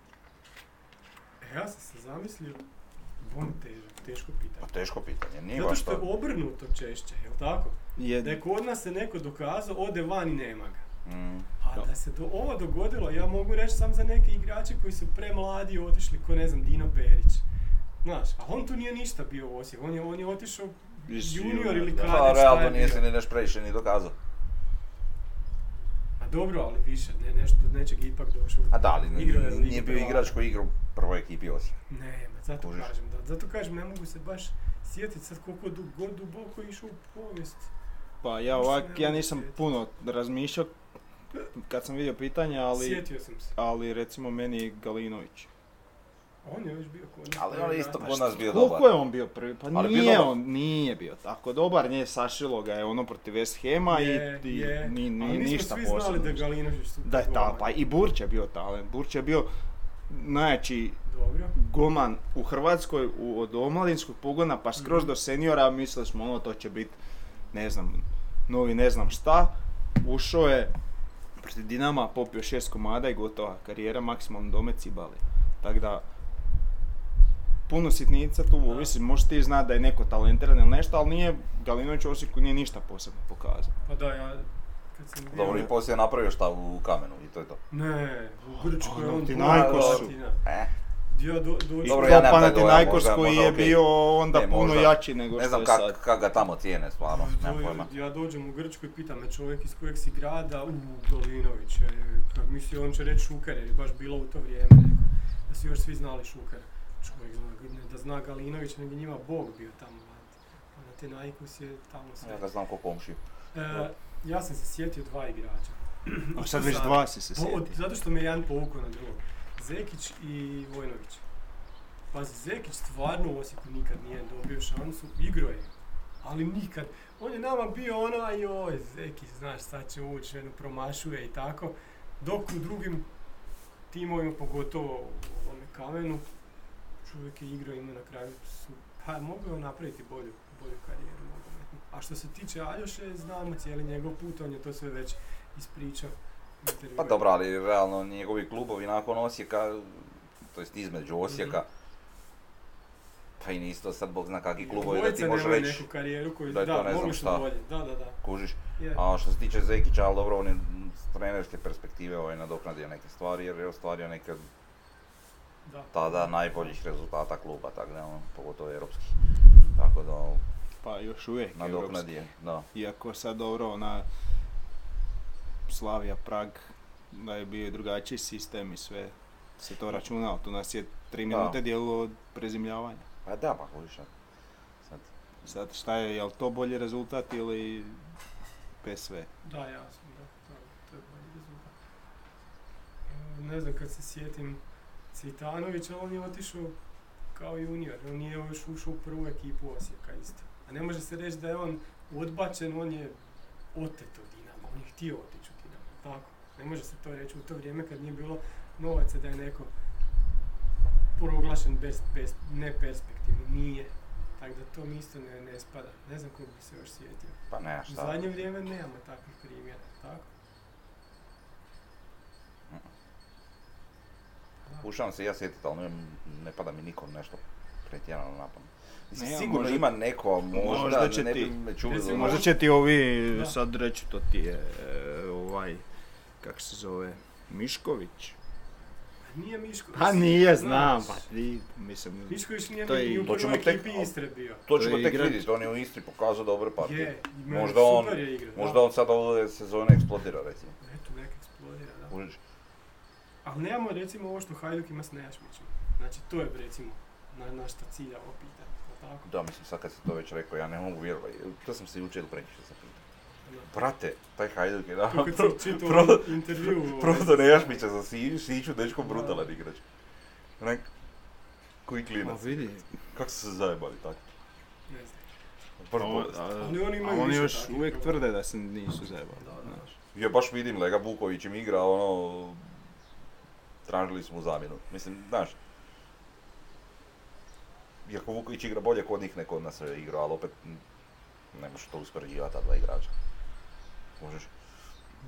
Speaker 2: E, ja sam se zamislio, bon težak, teško
Speaker 3: Pa
Speaker 2: pitanje.
Speaker 3: teško pitanje, nije
Speaker 2: Zato što je
Speaker 3: to.
Speaker 2: obrnuto češće, jel tako?
Speaker 4: Je,
Speaker 2: Da je kod nas se neko dokazao, ode van i nema ga.
Speaker 3: Mm,
Speaker 2: A da se do, ovo dogodilo, ja mogu reći sam za neke igrače koji su premladi otišli, ko ne znam, Dino Perić. Znaš, a on tu nije ništa bio u Osijeku, on je, on je otišao junior ili
Speaker 4: da.
Speaker 2: kadet,
Speaker 3: Pa realno
Speaker 2: je
Speaker 3: nije se ni neš previše ni dokazao.
Speaker 2: A dobro, ali više, ne, nešto do nečeg ipak došao.
Speaker 3: A da, ali
Speaker 2: Igrao je
Speaker 3: n-
Speaker 2: Ligu
Speaker 3: nije bio igrač koji igra u prvoj ekipi Osijeka.
Speaker 2: Ne, ma zato
Speaker 3: Kužiš?
Speaker 2: kažem, da, zato kažem, ne mogu se baš sjetiti sad koliko du, god duboko je išao u povijest.
Speaker 4: Pa ja ovak, ja nisam
Speaker 2: sjetiti.
Speaker 4: puno razmišljao kad sam vidio pitanje, ali,
Speaker 2: Sjetio sam se.
Speaker 4: ali recimo meni je Galinović.
Speaker 2: On je još bio kod nas.
Speaker 3: Ali on je isto kod nas bio
Speaker 4: Koliko
Speaker 3: dobar.
Speaker 4: je on bio prvi? Pa
Speaker 3: Ali bio
Speaker 4: nije on, nije bio tako dobar, nije sašilo ga je ono protiv West Hama
Speaker 2: Je,
Speaker 4: i, i
Speaker 2: je.
Speaker 4: ni, ni,
Speaker 2: Ali mi smo
Speaker 4: ništa
Speaker 2: svi
Speaker 4: posebno.
Speaker 2: znali da je Galinović super
Speaker 4: Da je ta, pa i Burć je bio talent. Burć je bio najjači
Speaker 2: Dobro.
Speaker 4: golman u Hrvatskoj u, od omladinskog pogona pa skroz
Speaker 2: Mhm.
Speaker 4: do seniora, mislili smo ono to će biti, ne znam, novi ne znam šta. Ušao je protiv Dinama, popio šest komada i gotova karijera, maksimalno dome cibali. Tako da, puno sitnica tu ovisi, možeš ti znati da je neko talentiran ili nešto, ali nije, Galinović u Osijeku nije ništa posebno pokazao.
Speaker 2: Pa da, ja kad sam bio...
Speaker 3: Dobro, i poslije je napravio šta u kamenu i to je to.
Speaker 2: Ne, u Grčkoj
Speaker 4: A,
Speaker 2: on
Speaker 4: Panathinaikos.
Speaker 2: Panathina.
Speaker 3: E,
Speaker 2: Ja do.
Speaker 4: I
Speaker 3: Dobro, ja nemam taj dojam,
Speaker 4: Panathinaikos
Speaker 3: možda-
Speaker 4: koji
Speaker 3: možda
Speaker 4: je
Speaker 3: okej.
Speaker 4: bio onda
Speaker 3: Ne,
Speaker 4: puno
Speaker 3: možda.
Speaker 4: jači nego
Speaker 3: ne
Speaker 4: što
Speaker 3: znam
Speaker 4: je
Speaker 3: kak,
Speaker 4: sad.
Speaker 3: kak ga tamo cijene stvarno, nemam
Speaker 2: Do-
Speaker 3: pojma.
Speaker 2: Ja dođem u Grčku i pita me čovjek iz kojeg si grada, u Galinović, je, kad misli on će reći Šuker jer je baš bilo u to vrijeme, da su još svi znali Šukera. Čovjek zna, ne da zna Galinović, nego njima Bog bio tamo. Panathinaikos je tamo sve.
Speaker 3: Ja ga znam ko komšiju.
Speaker 2: E, ja sam se sjetio dva igrača.
Speaker 4: A sad već dva si se
Speaker 2: Po-
Speaker 4: sjetio.
Speaker 2: Zato što me jedan povukao na drugog. Zekić i Vojnović. Pazi, Zekić stvarno u Osijeku nikad nije dobio šansu, igrao je. Ali nikad. On je nama bio ono, a joj, Zekić, znaš, sad će ući, ono, promašuje i tako. Dok u drugim timovima, pogotovo u ovome kamenu, čovjek je igrao ima na kraju su, pa mogao je napraviti bolju, bolju karijeru nogometnu. A što se tiče Aljoše, znamo cijeli njegov put, on je to sve već ispričao.
Speaker 3: Pa dobro, ali realno njegovi klubovi nakon Osijeka to jest između Osijeka. Pa i nisu to sad bog zna kakvi klubovi da ti
Speaker 2: nemaju
Speaker 3: reći,
Speaker 2: neku karijeru koju,
Speaker 3: da je to ne znam
Speaker 2: mogli su
Speaker 3: šta.
Speaker 2: bolje. Da, da, da.
Speaker 3: kužiš. A što se tiče Zekića, ali dobro, on je s trenerske perspektive ovaj, nadoknadio neke stvari jer je ostvario neke
Speaker 2: Da.
Speaker 3: tada najboljih rezultata kluba, tako da, ono, pogotovo europskih. Tako da, ovo,
Speaker 4: Pa još uvijek europski.
Speaker 3: nadoknadio, da.
Speaker 4: Iako sad dobro, ona Slavija Prag, da je bio i drugačiji sistem i sve se to računalo. Tu nas je tri minute dijelilo od prezimljavanja.
Speaker 3: Pa da, pa kužiš, sad. sad.
Speaker 4: Šta je, je li to bolji rezultat ili PSV?
Speaker 2: Da, jasno, da. To, to je bolji rezultat. E, Ne znam, kad se sjetim Cvitanovića, on je otišao kao junior. On nije još ušao u prvu ekipu Osijeka isto. A ne može se reći da je on odbačen, on je otet od Dinama. On je htio otići u Dinamo, tako. Ne može se to reći u to vrijeme kad nije bilo novaca da je neko proglašen bez, bez, neperspektivni. Nije. Tako da to mi isto ne, ne spada. Ne znam kog bi se još sjetio.
Speaker 3: Pa ne,
Speaker 2: U
Speaker 3: šta.
Speaker 2: zadnje vrijeme nemamo takvih primjera, tako?
Speaker 3: Pokušavam se ja sjetiti, ali ne, ne pada mi nikom nešto pretjerano na pamet. Mislim,
Speaker 4: Ne,
Speaker 3: sigurno
Speaker 4: možda-
Speaker 3: ima neko, možda,
Speaker 4: možda će
Speaker 3: ne bi
Speaker 4: ti-
Speaker 3: me čuli. ono-
Speaker 4: Možda će ti ovi
Speaker 2: Da.
Speaker 4: sad reći to ti je e, ovaj, kak se zove, Mišković.
Speaker 2: Nije Miško.
Speaker 4: Pa nije, znam, pa ti, mislim,
Speaker 2: Mišković nije
Speaker 4: To je
Speaker 2: ni u prvoj
Speaker 3: tek-
Speaker 2: ekipi Istre bio.
Speaker 3: To ćemo tek vidjeti, on je u Istri pokazao dobre partije.
Speaker 2: Je,
Speaker 3: Možda on-
Speaker 2: super je igra.
Speaker 3: Možda on sad ove sezone eksplodira, recimo.
Speaker 2: Eto, nek eksplodira, da.
Speaker 3: Kužiš?
Speaker 2: Ali nemamo recimo ovo što Hajduk ima s Nejašmićem. Znači, to je recimo na, na šta cilja ovo pitanje. Tako?
Speaker 3: Da, mislim, sad kad si to već rekao, ja ne mogu vjerovati. To sam se jučer ili prekjučer zapitao.
Speaker 2: Da.
Speaker 3: Brate, taj Hajduk je dao
Speaker 2: To kad sam čitao
Speaker 3: pro-
Speaker 2: pro, intervju...
Speaker 3: Prosto Nejašmića za Si- Siću, dečko brutalan igrač. Onak, koji klinac.
Speaker 4: vidi.
Speaker 3: Kako su se zajebali tako?
Speaker 2: Ne znam.
Speaker 3: Baš
Speaker 4: O,
Speaker 3: bolest.
Speaker 4: a-
Speaker 2: Ali oni imaju
Speaker 4: oni još uvijek tvrde da se nisu zajebali.
Speaker 2: Da, da.
Speaker 3: Ja baš vidim Lega Vuković im igra, ono, tražili smo zamjenu. Mislim, znaš, iako Vuković igra bolje kod njih, ne kod nas je igrao, ali opet ne možeš to uspoređivati, ta dva igrača. Možeš?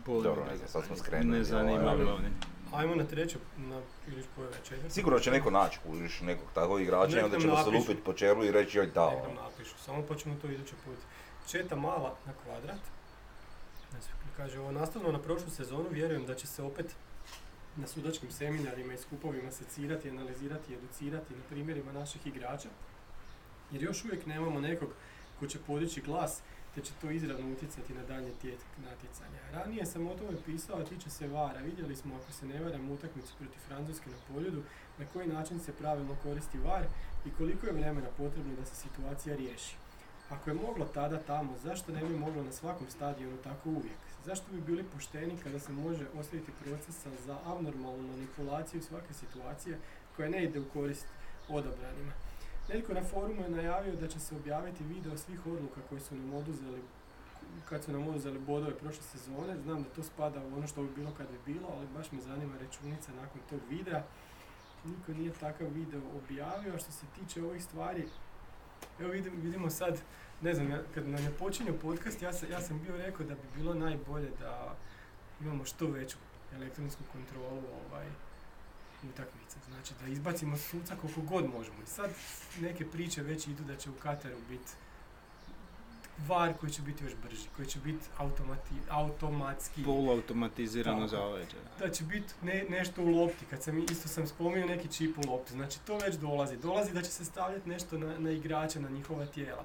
Speaker 4: Boli
Speaker 3: Dobro, ne znam, sad smo skrenuli.
Speaker 4: Ne zanima
Speaker 3: ovaj,
Speaker 4: me oni.
Speaker 2: Ajmo na treću, na ili četvrta.
Speaker 3: Sigurno će neko naći, kužiš, nekog takvog igrača i onda ćemo se
Speaker 2: napišu.
Speaker 3: lupiti po čelu i reći joj da,
Speaker 2: Nek
Speaker 3: ono.
Speaker 2: nam napišu, samo pa ćemo to idući put. Četa mala na kvadrat. Znači, kaže, ovo nastavno na prošlu sezonu vjerujem da će se opet na sudačkim seminarima i skupovima secirati, analizirati i educirati na primjerima naših igrača. Jer još uvijek nemamo nekog ko će podići glas te će to izravno utjecati na daljnji tijek natjecanja. Ranije sam o tome pisao, a tiče se vara. Vidjeli smo, ako se ne varam, utakmicu protiv Francuske na poljudu, na koji način se pravilno koristi var i koliko je vremena potrebno da se situacija riješi. Ako je moglo tada tamo, zašto ne bi moglo na svakom stadionu tako uvijek? Zašto bi bili pošteni kada se može ostaviti procesa za abnormalnu manipulaciju svake situacije koja ne ide u korist odabranima? Netko na forumu je najavio da će se objaviti video svih odluka koje su nam oduzeli kad su nam oduzeli bodove prošle sezone, znam da to spada u ono što bi bilo kad bi bilo, ali baš me zanima računica nakon tog videa. Niko nije takav video objavio, a što se tiče ovih stvari, evo vidim, vidimo sad, ne znam, ja, kad nam je počinio podcast, ja, sam- ja sam bio rekao da bi bilo najbolje da imamo što veću elektronsku kontrolu ovaj, utakmice. Znači da izbacimo suca koliko god možemo. I sad neke priče već idu da će u Kataru biti var koji će biti još brži, koji će biti automati, automatski.
Speaker 4: Poluautomatizirano zaleđe.
Speaker 2: Da će biti ne, nešto u lopti, kad sam isto sam spomenuo neki čip u lopti, znači to već dolazi. Dolazi da će se stavljati nešto na, na igrača, na njihova tijela.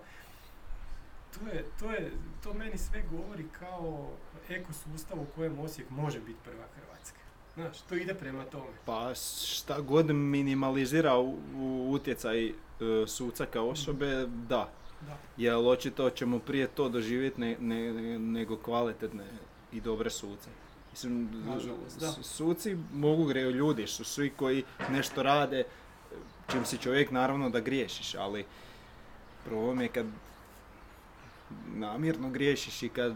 Speaker 2: To je, to je, to meni sve govori kao ekosustav u kojem Osijek može biti prva Hrvatska. Znaš, to ide prema tome.
Speaker 4: Pa šta god minimalizira u, u utjecaj e, suca kao osobe, da.
Speaker 2: Da.
Speaker 4: Jer očito ćemo prije to doživjeti ne, ne- ne- nego kvalitetne i dobre suce. Mislim,
Speaker 2: Nažalost,
Speaker 4: suci mogu greju ljudi, su svi koji nešto rade, čim si čovjek naravno da griješiš, ali problem je kad namjerno griješiš i kad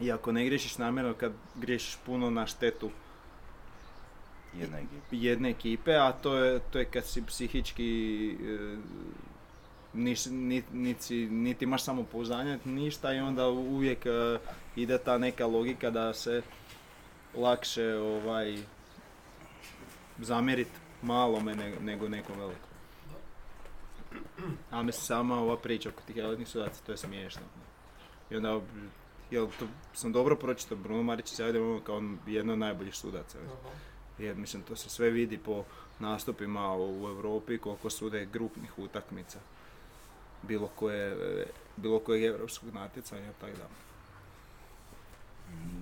Speaker 4: i ako ne griješiš namjerno, kad griješiš puno na štetu
Speaker 3: Jedna ekipa.
Speaker 4: jedne ekipe, a to je, to je kad si psihički e, niš, ni- niti, niti imaš samopouzdanja, ništa i onda uvijek e, ide ta neka logika da se lakše ovaj zamjeriti malome ne- nego nekom velikom. A mislim sama ova priča oko tih elitnih sudaca, to je smiješno. I onda, jel to sam dobro pročitao, Bruno Marić se javlja ono kao jedno od najboljih sudaca. Jer mislim to se sve vidi po nastupima u Europi koliko sude grupnih utakmica. Bilo koje, bilo kojeg europskog natjecanja, tako da.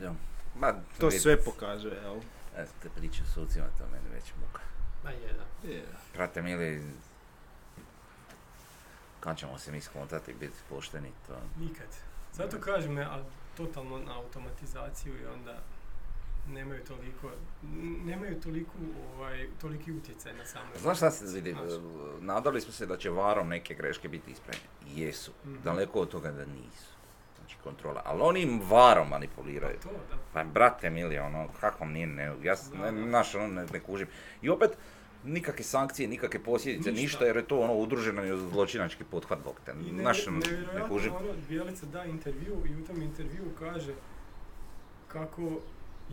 Speaker 3: Da. Ma,
Speaker 4: To
Speaker 3: vidi,
Speaker 4: sve pokazuje, jel?
Speaker 3: Te priče o sucima, to meni već muka.
Speaker 2: Ma je, da.
Speaker 4: Je.
Speaker 3: Prate mili, kad ćemo se mi skontati i biti pošteni, to...
Speaker 2: Nikad. Zato kažem, ne, a totalno na automatizaciju i onda nemaju toliko, nemaju toliku, ovaj, toliki utjecaj na samo.
Speaker 3: Znaš šta se vidi, nadali smo se da će varom neke greške biti ispravljene. Jesu.
Speaker 2: Mhm.
Speaker 3: Daleko od toga da nisu. Znači kontrola. Ali oni im varom manipuliraju.
Speaker 2: To, da.
Speaker 3: Pa brate mili, ono, kako nije, ne, ja ne,
Speaker 2: da.
Speaker 3: znaš, ono, ne, ne kužim. I opet, nikakve sankcije, nikakve posljedice,
Speaker 2: Ništa.
Speaker 3: ništa, jer je to ono udruženo zločinački pothvat bog te.
Speaker 2: I ne,
Speaker 3: ono, ne
Speaker 2: ono, Bjelica da intervju i u tom intervju kaže kako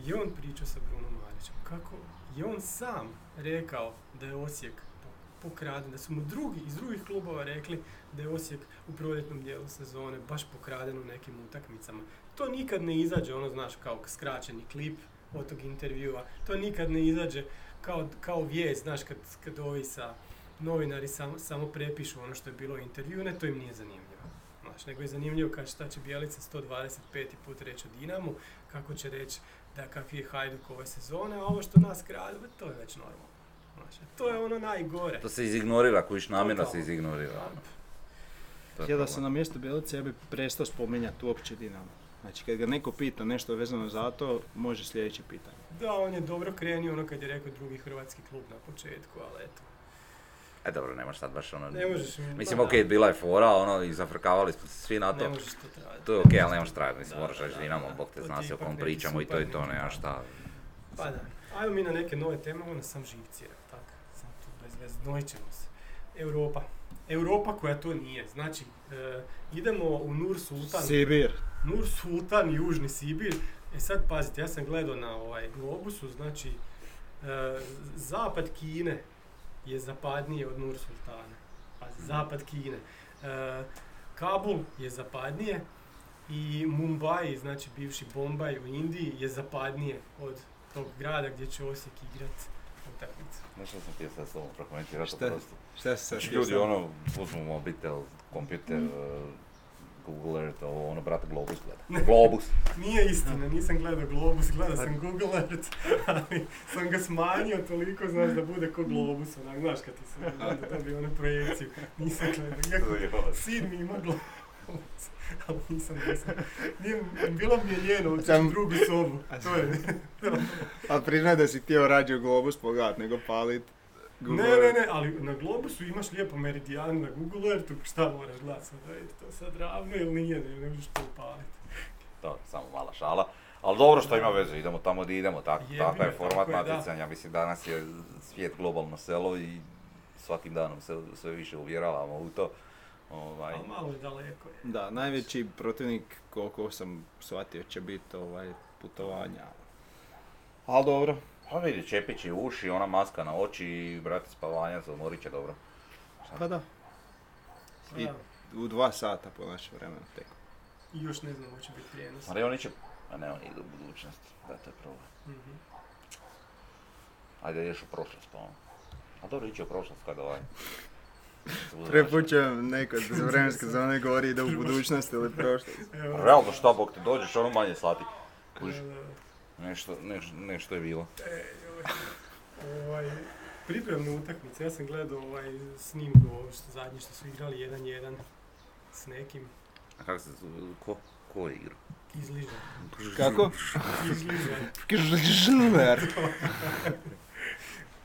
Speaker 2: je on pričao sa Brunom Marićem, kako je on sam rekao da je Osijek po- pokraden, da su mu drugi iz drugih klubova rekli da je Osijek u proljetnom dijelu sezone baš pokraden u nekim utakmicama. To nikad ne izađe, ono znaš, kao skraćeni klip od tog intervjua. To nikad ne izađe kao, kao vijest, znaš, kad, kad ovi sa novinari samo, samo prepišu ono što je bilo u intervju, ne, to im nije zanimljivo. Znaš, nego je zanimljivo kad šta će Bjelica 125. put reći o Dinamu, kako će reći da kakvi je Hajduk ove sezone, a ovo što nas krade, ba, to je već normalno. Znaš, to je ono najgore.
Speaker 3: To se izignorira, kojiš namjerno se izignorira. Ono.
Speaker 4: Ja da sam na mjestu Bjelice, ja bi prestao spominjati uopće Dinamo. Znači, kad ga neko pita nešto vezano za to, može sljedeće pitanje.
Speaker 2: Da, on je dobro krenio ono kad je rekao drugi hrvatski klub na početku, ali eto.
Speaker 3: E dobro, nemaš sad baš ono...
Speaker 2: Ne možeš...
Speaker 3: Mislim, okej,
Speaker 2: da,
Speaker 3: bila je fora, ono, i zafrkavali smo se svi na
Speaker 2: Ne
Speaker 3: to.
Speaker 2: možeš to trajati.
Speaker 3: To je okej, ali nemaš trajati, mislim,
Speaker 2: Da,
Speaker 3: moraš
Speaker 2: da,
Speaker 3: reći
Speaker 2: da,
Speaker 3: Dinamo,
Speaker 2: da.
Speaker 3: bog te zna se o kom pričamo i to je to, nema šta.
Speaker 2: Pa da. Ajmo mi na neke nove teme, onda sam živcira, tak. Sam tu bez veze, znojit ćemo se. Europa. Europa koja to nije. Znači, e, idemo u Nur Sultan.
Speaker 4: Sibir.
Speaker 2: Nur Sultan, Južni Sibir. E sad pazite, ja sam gledao na ovaj globusu, znači e, zapad Kine je zapadniji od Nur Sultana. Pazi, zapad Kine. E, Kabul je zapadnije i Mumbai, znači bivši Bombaj u Indiji je zapadnije od tog grada gdje će Osijek igrat utakmicu.
Speaker 3: Nešto sam htio sad s tobom prokomentirati,
Speaker 4: Šta?
Speaker 3: prosto.
Speaker 4: Šta se sad
Speaker 3: ljudi
Speaker 4: sam?
Speaker 3: ono, uzmu mobitel, kompjuter, uh, Google Earth, ovo ono, brate, Globus gleda. Globus!
Speaker 2: Nije istina, nisam gledao Globus, gledao sam Google Earth, ali sam ga smanjio toliko, znaš, da bude ko Globus, onak, znaš kad ti se da dobije onu projekciju, nisam gledao, iako sin mi ima Globus, ali nisam, nisam, nije, bilo mi je ljeno otići
Speaker 4: Sam-
Speaker 2: u drugu sobu, to je,
Speaker 4: A priznaj da si htio rađe Globus pogledat nego palit.
Speaker 2: ne, ne, ne, ali na Globusu imaš lijepo meridijan na Google Earthu, šta moraš gledati sad, da je to sad ravno ili nije, ne, ne možeš to upaliti.
Speaker 3: To, samo mala šala. Ali dobro što ima veze, idemo tamo gdje idemo, tak, takav je format
Speaker 2: tako je, da.
Speaker 3: natjecanja. Mislim, danas je svijet globalno selo i svakim danom se sve više uvjeravamo u to. Ovaj,
Speaker 2: Ali malo je daleko. Je.
Speaker 4: Da, najveći protivnik koliko sam shvatio će biti ovaj putovanja. Ali dobro.
Speaker 3: pa vidi, čepići uši, ona maska na oči i brate spavanja, odmorit će dobro.
Speaker 4: Pa da. I u dva sata po našem vremenu tek.
Speaker 2: I još ne znam hoće biti prijenos.
Speaker 3: Ali oni će, a ne, oni idu u budućnost, da to je problem.
Speaker 2: Mhm.
Speaker 3: Ajde, ideš u prošlost, pa ono. A dobro, ići u prošlost kada ovaj...
Speaker 4: Prepućujem neko za vremenske zone govori ide u budućnost ili prošlost.
Speaker 2: Evo,
Speaker 3: Realno šta, bog te dođeš, ono manje sati. Kužiš, nešto, nešto, nešto je bilo.
Speaker 2: e. Ovaj, pripremna utakmica, ja sam gledao ovaj snimku ovo što zadnje što su igrali 1-1 s nekim
Speaker 3: A kako se, zove, ko, ko je igrao?
Speaker 2: izližan.
Speaker 4: Kako?
Speaker 2: Izližan.
Speaker 4: Žler.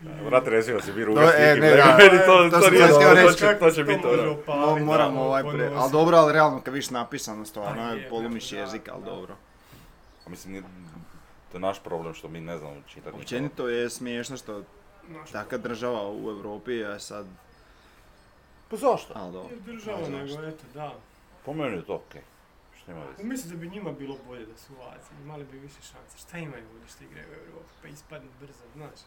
Speaker 3: Brate, rezio si biru
Speaker 4: To- e, ne, da.
Speaker 3: meni to,
Speaker 4: To
Speaker 3: to, nije dobro,
Speaker 4: reći.
Speaker 3: to će, to će biti
Speaker 2: može
Speaker 3: ono.
Speaker 2: opaliti,
Speaker 4: moramo
Speaker 2: ono,
Speaker 4: ovaj pre... Ali dobro, ali realno kad viš napisano stvarno
Speaker 2: Pa
Speaker 4: je
Speaker 2: je,
Speaker 4: polumiš
Speaker 2: da,
Speaker 4: jezik, ali
Speaker 2: da.
Speaker 4: dobro.
Speaker 3: A Mislim, nije- to je naš problem što mi ne znamo čitati.
Speaker 4: Općenito je smiješno što taka država u Europi je sad...
Speaker 3: Pa zašto?
Speaker 4: Ali dobro.
Speaker 2: nije država, nego eto, da.
Speaker 3: Po meni je to okej. Što ima veze?
Speaker 2: Mislim da bi njima bilo bolje da su u Aziji, imali bi više šanse. Šta imaju ovdje što igraju u Europi, pa ispadnu brzo, znaš.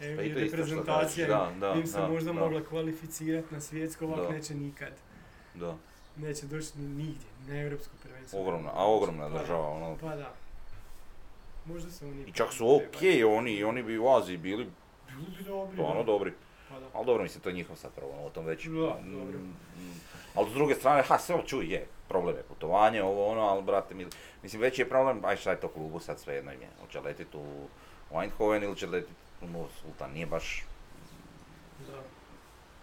Speaker 2: Evo
Speaker 3: Pa i
Speaker 2: i reprezentacija
Speaker 3: da, da,
Speaker 2: im se
Speaker 3: da,
Speaker 2: možda
Speaker 3: da.
Speaker 2: mogla kvalificirati na svjetsko, ovak
Speaker 3: Da.
Speaker 2: neće nikad.
Speaker 3: Da,
Speaker 2: Neće doći ni nigdje, na europsko prvenstvo.
Speaker 3: ogromna, a ogromna
Speaker 2: Pa,
Speaker 3: država, ono.
Speaker 2: Pa da. Možda se oni...
Speaker 3: I čak su okej, oni, oni bi u Aziji bili
Speaker 2: Bili bi dobri.
Speaker 3: stvarno
Speaker 2: da.
Speaker 3: dobri.
Speaker 2: Pa da.
Speaker 3: Ali dobro, mislim, to je njihov sad problem, o tom već.
Speaker 2: Da,
Speaker 3: mm,
Speaker 2: dobro.
Speaker 3: mm, Ali s druge strane, ha, sve čuj, je, problem je putovanje, ovo ono, ali brate, mi, mislim, veći je problem, aj šta je to klubu sad svejedno im je. Hoće letit u Eindhoven ili će letit Nur Sultan, nije baš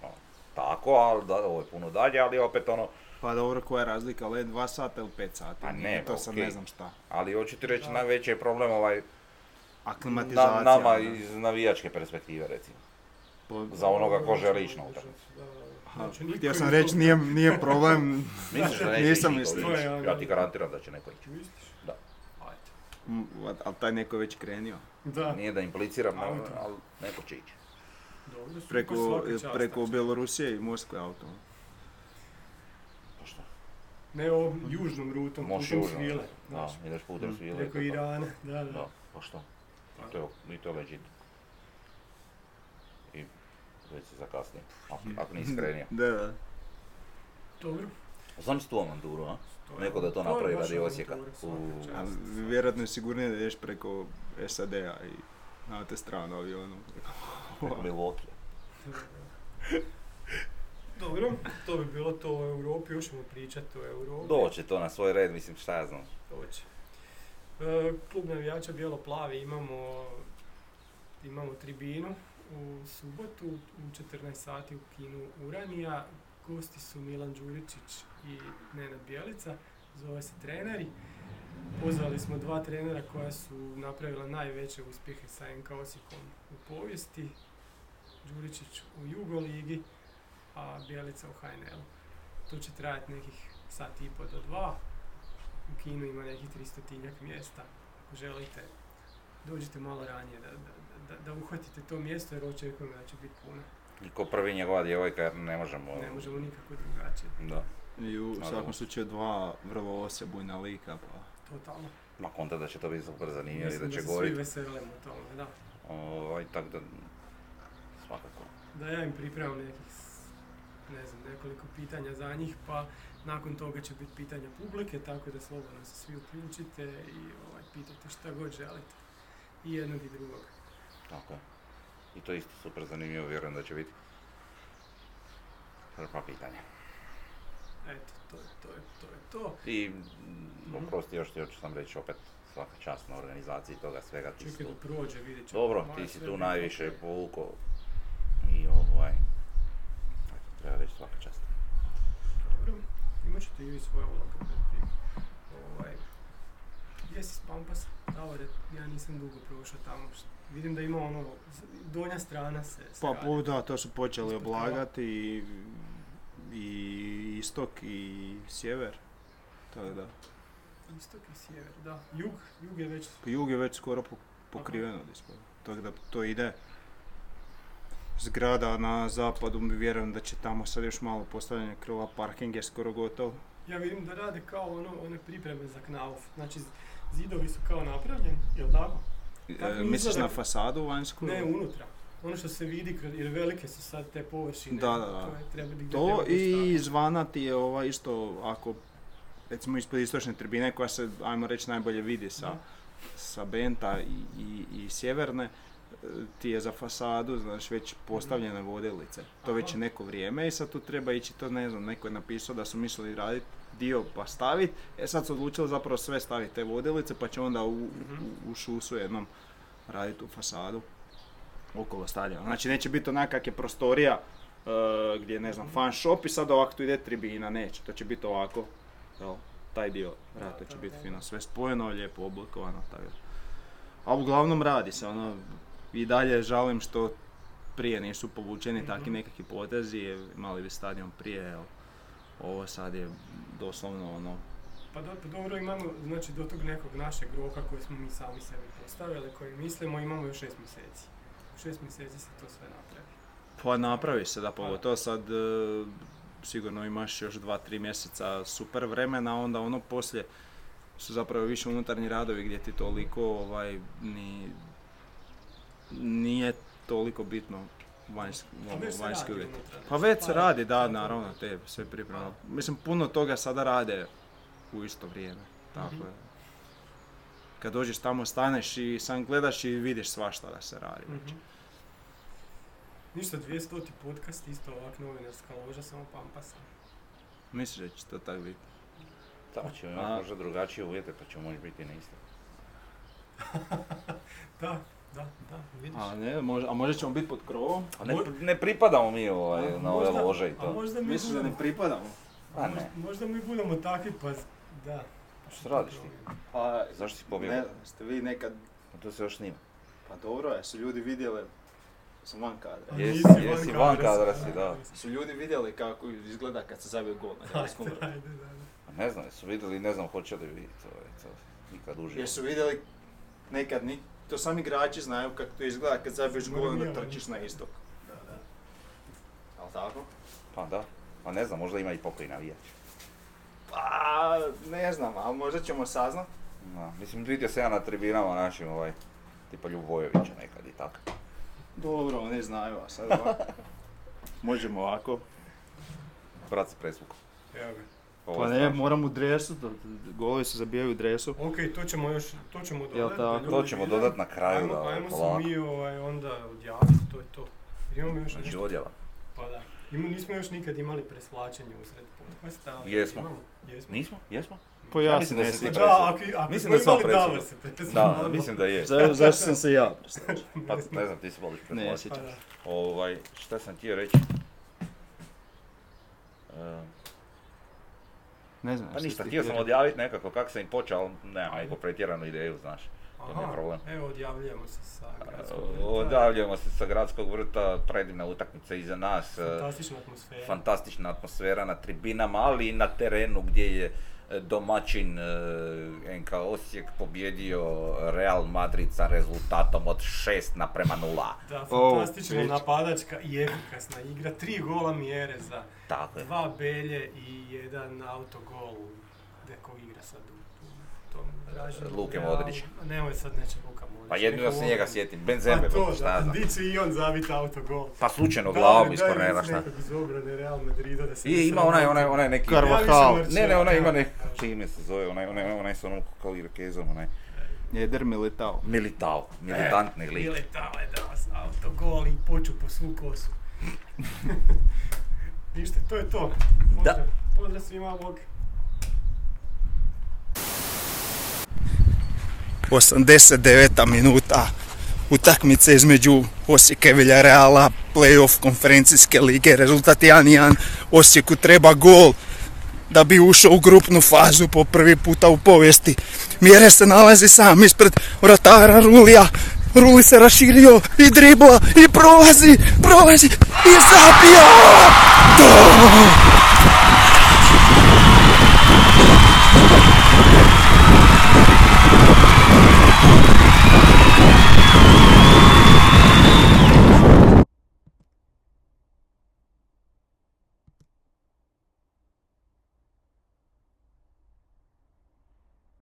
Speaker 2: Da.
Speaker 3: tako, ali da, ovo je puno dalje, ali opet ono,
Speaker 4: Pa dobro, koja je razlika, led 2 sata ili 5 sati?
Speaker 3: Pa ne,
Speaker 4: to
Speaker 3: pa
Speaker 4: sad
Speaker 3: okej.
Speaker 4: ne znam šta.
Speaker 3: ali hoću ti reći,
Speaker 2: Da.
Speaker 3: najveći je problem ovaj,
Speaker 4: Aklimatizacija.
Speaker 3: na, nama
Speaker 4: da.
Speaker 3: iz navijačke perspektive, recimo.
Speaker 4: Po-
Speaker 3: Za onoga ko želi ići na utakmicu.
Speaker 2: Znači,
Speaker 4: Htio sam reći, nije, nije problem.
Speaker 3: Misliš da neće
Speaker 4: Nisam mislio.
Speaker 3: Ja ti garantiram da će neko ići.
Speaker 2: Misliš?
Speaker 3: Da.
Speaker 4: Ali taj neko je već krenio.
Speaker 2: Da.
Speaker 3: Nije da impliciram, ali,
Speaker 2: Auto.
Speaker 3: ali neko će ići.
Speaker 2: Dobro, super,
Speaker 4: Preko,
Speaker 2: čast,
Speaker 4: preko
Speaker 2: znači.
Speaker 4: Bjelorusije i Moskve autom.
Speaker 3: Pa šta?
Speaker 2: Ne ovom južnom rutom,
Speaker 3: Možeš
Speaker 2: putem
Speaker 3: južno.
Speaker 2: svile.
Speaker 3: Da, ideš putem
Speaker 4: Mm.
Speaker 3: svile.
Speaker 2: Preko. Irana, da, da.
Speaker 3: Da, pa što? I to je, i to legit. I već se zakasnije, ako, ako nisi krenio.
Speaker 4: Da, da.
Speaker 2: Dobro.
Speaker 3: Znam si tu avanturu, a? Neko da to napravi radi Osijeka. U-.
Speaker 4: Ali vjerojatno je sigurnije da ideš preko SAD-a i na te strane avionu.
Speaker 3: Preko Milwaukee.
Speaker 2: Dobro, to bi bilo to o Europi, još ćemo pričati o Europi.
Speaker 3: Doće to na svoj red, mislim, šta ja znam.
Speaker 2: Doći. E, klub navijača Bijelo-plavi imamo, imamo tribinu u subotu u 14 sati u kinu Uranija. Gosti su Milan Đuričić i Nenad Bjelica, zove se treneri. Pozvali smo dva trenera koja su napravila najveće uspjehe sa NK Osijekom u povijesti. Đuričić u Jugoligi, a Bjelica u HNL-u. To će trajati nekih sat i po do dva. U kinu ima nekih 300 mjesta. Ako želite, dođite malo ranije da, da, da, da uhvatite to mjesto jer očekujemo da će biti puno.
Speaker 3: I ko prvi njegova djevojka, jer ne možemo...
Speaker 2: Ne možemo nikako drugačije.
Speaker 3: Da.
Speaker 4: I u svakom slučaju dva vrlo osebujna lika, pa
Speaker 2: Totalno.
Speaker 3: Ma konta da će to biti super zanimljivo i
Speaker 2: Mislim
Speaker 3: da
Speaker 2: da
Speaker 3: će
Speaker 2: se svi
Speaker 3: govoriti.
Speaker 2: veselimo tome, da.
Speaker 3: Ovaj, tak da... Svakako.
Speaker 2: Da ja im pripremam nekih, ne znam, nekoliko pitanja za njih, pa nakon toga će biti pitanja publike, tako da slobodno se svi uključite i ovaj, pitajte šta god želite. I jednog i drugog.
Speaker 3: Tako je. I to je isto super zanimljivo, vjerujem da će biti. Hrpa pitanja.
Speaker 2: Eto, to je to, je, to, je to.
Speaker 3: I, mm, oprosti, još, još ću sam reći opet, svaka čast na organizaciji toga svega. Ti si
Speaker 2: Čekaj
Speaker 3: tu,
Speaker 2: da prođe, vidjet ćemo.
Speaker 3: dobro, ti si tu najviše
Speaker 2: ok.
Speaker 3: povukao. I ovaj, eto, treba reći svaka čast.
Speaker 2: Dobro, imat ćete i vi svoje tim. Ovaj, jesi s Pampasa? Davore, ja nisam dugo prošao tamo. Vidim da ima ono, donja strana se,
Speaker 4: Pa po- da, to su počeli oblagati i, i istok i sjever. Tako da,
Speaker 2: Istok i sjever, da. Jug, jug je već...
Speaker 4: jug je već skoro po- pokriveno od. Tako da to ide. Zgrada na zapadu, vjerujem da će tamo sad još malo postavljanje krila, parking je skoro gotov.
Speaker 2: Ja vidim da rade kao ono, one pripreme za knauf. Znači, zidovi su kao napravljeni, jel tako? Kako
Speaker 4: E, misliš na fasadu vanjsku?
Speaker 2: Ne, unutra. Ono što se vidi, kroz, jer velike su sad te površine.
Speaker 4: Da, da, da.
Speaker 2: Treba
Speaker 4: To i izvana ti je ova isto, ako recimo ispod istočne tribine koja se, ajmo reći, najbolje vidi sa,
Speaker 2: Da.
Speaker 4: sa Benta i, i, i sjeverne, e, ti je za fasadu, znaš, već postavljene vodilice. To već
Speaker 2: Aha.
Speaker 4: je neko vrijeme i sad tu treba ići, to ne znam, neko je napisao da su mislili raditi dio pa staviti, e sad su odlučili zapravo sve staviti te vodilice pa će onda u,
Speaker 2: Mhm.
Speaker 4: u, u šusu jednom raditi u fasadu okolo stadiona. Znači neće biti onak kak je prostorija e, gdje je, ne znam, fan shop i sad ovako tu ide tribina, neće, to će biti ovako, jel, taj dio vrata će biti fino, sve spojeno, lijepo oblikovano, tako. A uglavnom radi se, ono, i dalje žalim što prije nisu povučeni
Speaker 2: Mhm.
Speaker 4: takvi nekakvi potezi, je- imali bi stadion prije, jel, ovo sad je doslovno ono,
Speaker 2: Pa, do, pa dobro, imamo, znači do tog nekog našeg roka koji smo mi sami sebi postavili, koji mislimo, imamo još šest mjeseci. U šest mjeseci se to sve napravi.
Speaker 4: Pa napravi se da, pogotovo sad e, sigurno imaš još dva, tri mjeseca super vremena, onda ono poslije su zapravo više unutarnji radovi gdje ti toliko ovaj, ni, nije toliko bitno vanjski,
Speaker 2: se
Speaker 4: vanjski uvjeti. Pa
Speaker 2: znači,
Speaker 4: već se
Speaker 2: para.
Speaker 4: radi, da, naravno, te sve pripreme. Mislim, puno toga sada rade u isto vrijeme. Tako
Speaker 2: Mhm.
Speaker 4: je. Kad dođeš tamo, staneš i sam gledaš i vidiš svašta da se radi.
Speaker 2: Mhm. Ništa, 200 podcast, isto ovak novinarska loža, samo pampasa.
Speaker 4: Misliš da će to tako biti?
Speaker 3: Tamo ćemo imati možda drugačije uvjete pa ćemo moći biti na isto.
Speaker 2: Da, da, da, vidiš.
Speaker 4: A ne, možda, a možda ćemo biti pod krovom?
Speaker 3: A ne,
Speaker 2: Mo-
Speaker 3: ne pripadamo mi ovaj,
Speaker 2: A
Speaker 3: na ove
Speaker 2: možda-
Speaker 3: lože i
Speaker 2: A
Speaker 3: to.
Speaker 2: možda mi
Speaker 4: Misliš da
Speaker 2: budemo,
Speaker 4: ne pripadamo?
Speaker 3: Pa
Speaker 2: možda,
Speaker 3: ne.
Speaker 2: možda mi budemo takvi, pa da.
Speaker 3: Što radiš ti?
Speaker 4: Pa,
Speaker 3: Zašto si
Speaker 4: ne,
Speaker 3: pobjegao?
Speaker 4: znam, ste vi nekad,
Speaker 3: To se još snima.
Speaker 4: pa dobro je, su ljudi vidjeli, sam van kadra.
Speaker 2: A
Speaker 3: Jesi,
Speaker 2: nisi
Speaker 3: jesi,
Speaker 2: van kadra
Speaker 3: kadra
Speaker 2: si, da,
Speaker 3: da.
Speaker 2: da.
Speaker 4: Su ljudi vidjeli kako izgleda kad se zabije gol na
Speaker 2: da, da.
Speaker 3: A Ne znam, jesu vidjeli, ne znam hoće li vidjeti ovaj, to nikad uživo.
Speaker 4: Jer su vidjeli nekad, ni, to sami igrači znaju kako to izgleda kad zabiješ gol onda trčiš na istok.
Speaker 2: Da, da.
Speaker 4: Jel tako?
Speaker 3: Pa da. Pa ne znam, možda ima i pokoj navijač.
Speaker 4: Pa, ne znam, ali možda ćemo saznat.
Speaker 3: Da, mislim, vidio se ja na tribinama našim, ovaj, tipa Ljubojevića nekad i tako.
Speaker 4: Dobro, oni znaju, a sad ovako. Možemo ovako.
Speaker 3: Brat se presvukao.
Speaker 2: Evo ga.
Speaker 3: Ovo
Speaker 4: Pa ne,
Speaker 3: strašno.
Speaker 4: moram u dresu, to- golovi se zabijaju u dresu.
Speaker 2: Ok, to ćemo još, to ćemo dodati. da
Speaker 3: To ćemo
Speaker 2: vide.
Speaker 3: dodat na kraju,
Speaker 2: Ajmo,
Speaker 3: da,
Speaker 2: ajmo se mi ovaj, onda odjaviti, to je to. Imamo još
Speaker 3: Znači
Speaker 2: nešto,
Speaker 3: odjava.
Speaker 2: pa da. Ima, nismo još nikad imali presvlačenje usred podcasta. ali
Speaker 3: Jesmo.
Speaker 2: imamo. Jesmo.
Speaker 3: Nismo? Jesmo?
Speaker 4: Pa
Speaker 3: Ja
Speaker 4: ja
Speaker 3: mislim
Speaker 4: se
Speaker 3: da
Speaker 4: ne
Speaker 3: ti.
Speaker 2: Da, ako, ako
Speaker 3: Mislim da sam
Speaker 2: se predsjednik.
Speaker 3: Da, mislim da je.
Speaker 4: Za- Zašto sam se ja predstavio?
Speaker 3: Pa ne znam, ti si voliš
Speaker 4: Ne,
Speaker 3: pretplaćati.
Speaker 2: Pa
Speaker 4: sjećam.
Speaker 2: da.
Speaker 3: Ovaj, šta sam htio reći? E,
Speaker 4: Ne znam.
Speaker 3: pa
Speaker 4: šta
Speaker 3: ništa,
Speaker 4: ti
Speaker 3: htio sam odjaviti nekako kako sam i počeo, ali nemam neku pretjeranu ideju, znaš. Je
Speaker 2: Aha,
Speaker 3: problem.
Speaker 2: evo odjavljujemo se sa gradskog vrta.
Speaker 3: Odavljamo se sa gradskog vrta, predivna utakmica iza nas. e,
Speaker 2: Fantastična atmosfera.
Speaker 3: fantastična atmosfera na tribinama, ali i na terenu gdje je domaćin e, NK Osijek pobjedio Real Madrid sa rezultatom od 6 naprema 0.
Speaker 2: Da, fantastično
Speaker 4: već.
Speaker 2: napadačka i efikasna igra. Tri gola mjere za
Speaker 3: Tako je.
Speaker 2: dva belje i jedan autogol. Deko igra sad u tom.
Speaker 3: Luke
Speaker 2: Realu.
Speaker 3: Modrića.
Speaker 2: Nemoj sad neće Luka Modrić.
Speaker 3: Pa jedino se njega sjetim,
Speaker 2: Pa
Speaker 3: Benzeme,
Speaker 2: to,
Speaker 3: pa šta
Speaker 2: da,
Speaker 3: znam.
Speaker 2: di će i on zabiti autogol.
Speaker 3: Pa slučajno
Speaker 2: Da,
Speaker 3: glavom iz kornera, šta?
Speaker 2: iz obrane Real Madrida da se
Speaker 3: I ima onaj, onaj, onaj neki...
Speaker 4: Carvajal.
Speaker 2: Više
Speaker 3: Ne, ne, onaj ima
Speaker 2: Martial.
Speaker 3: ne... Čime se zove, onaj, onaj, onaj sa onom kao Irkezom, onaj...
Speaker 4: Jeder Militao.
Speaker 3: Militao, militantni lik.
Speaker 2: Militao je dao s autogol i poču po svu kosu. Ništa, to je to. Pozdrav, pozdrav svima, bog.
Speaker 6: 89. minuta utakmice između Osijeka i Villarreala, playoff konferencijske lige, rezultat 1-1, Osijeku treba gol da bi ušao u grupnu fazu po prvi puta u povijesti. Mjere se nalazi sam ispred vratara Rulija, Ruli se raširio i dribla i prolazi, prolazi i zapio!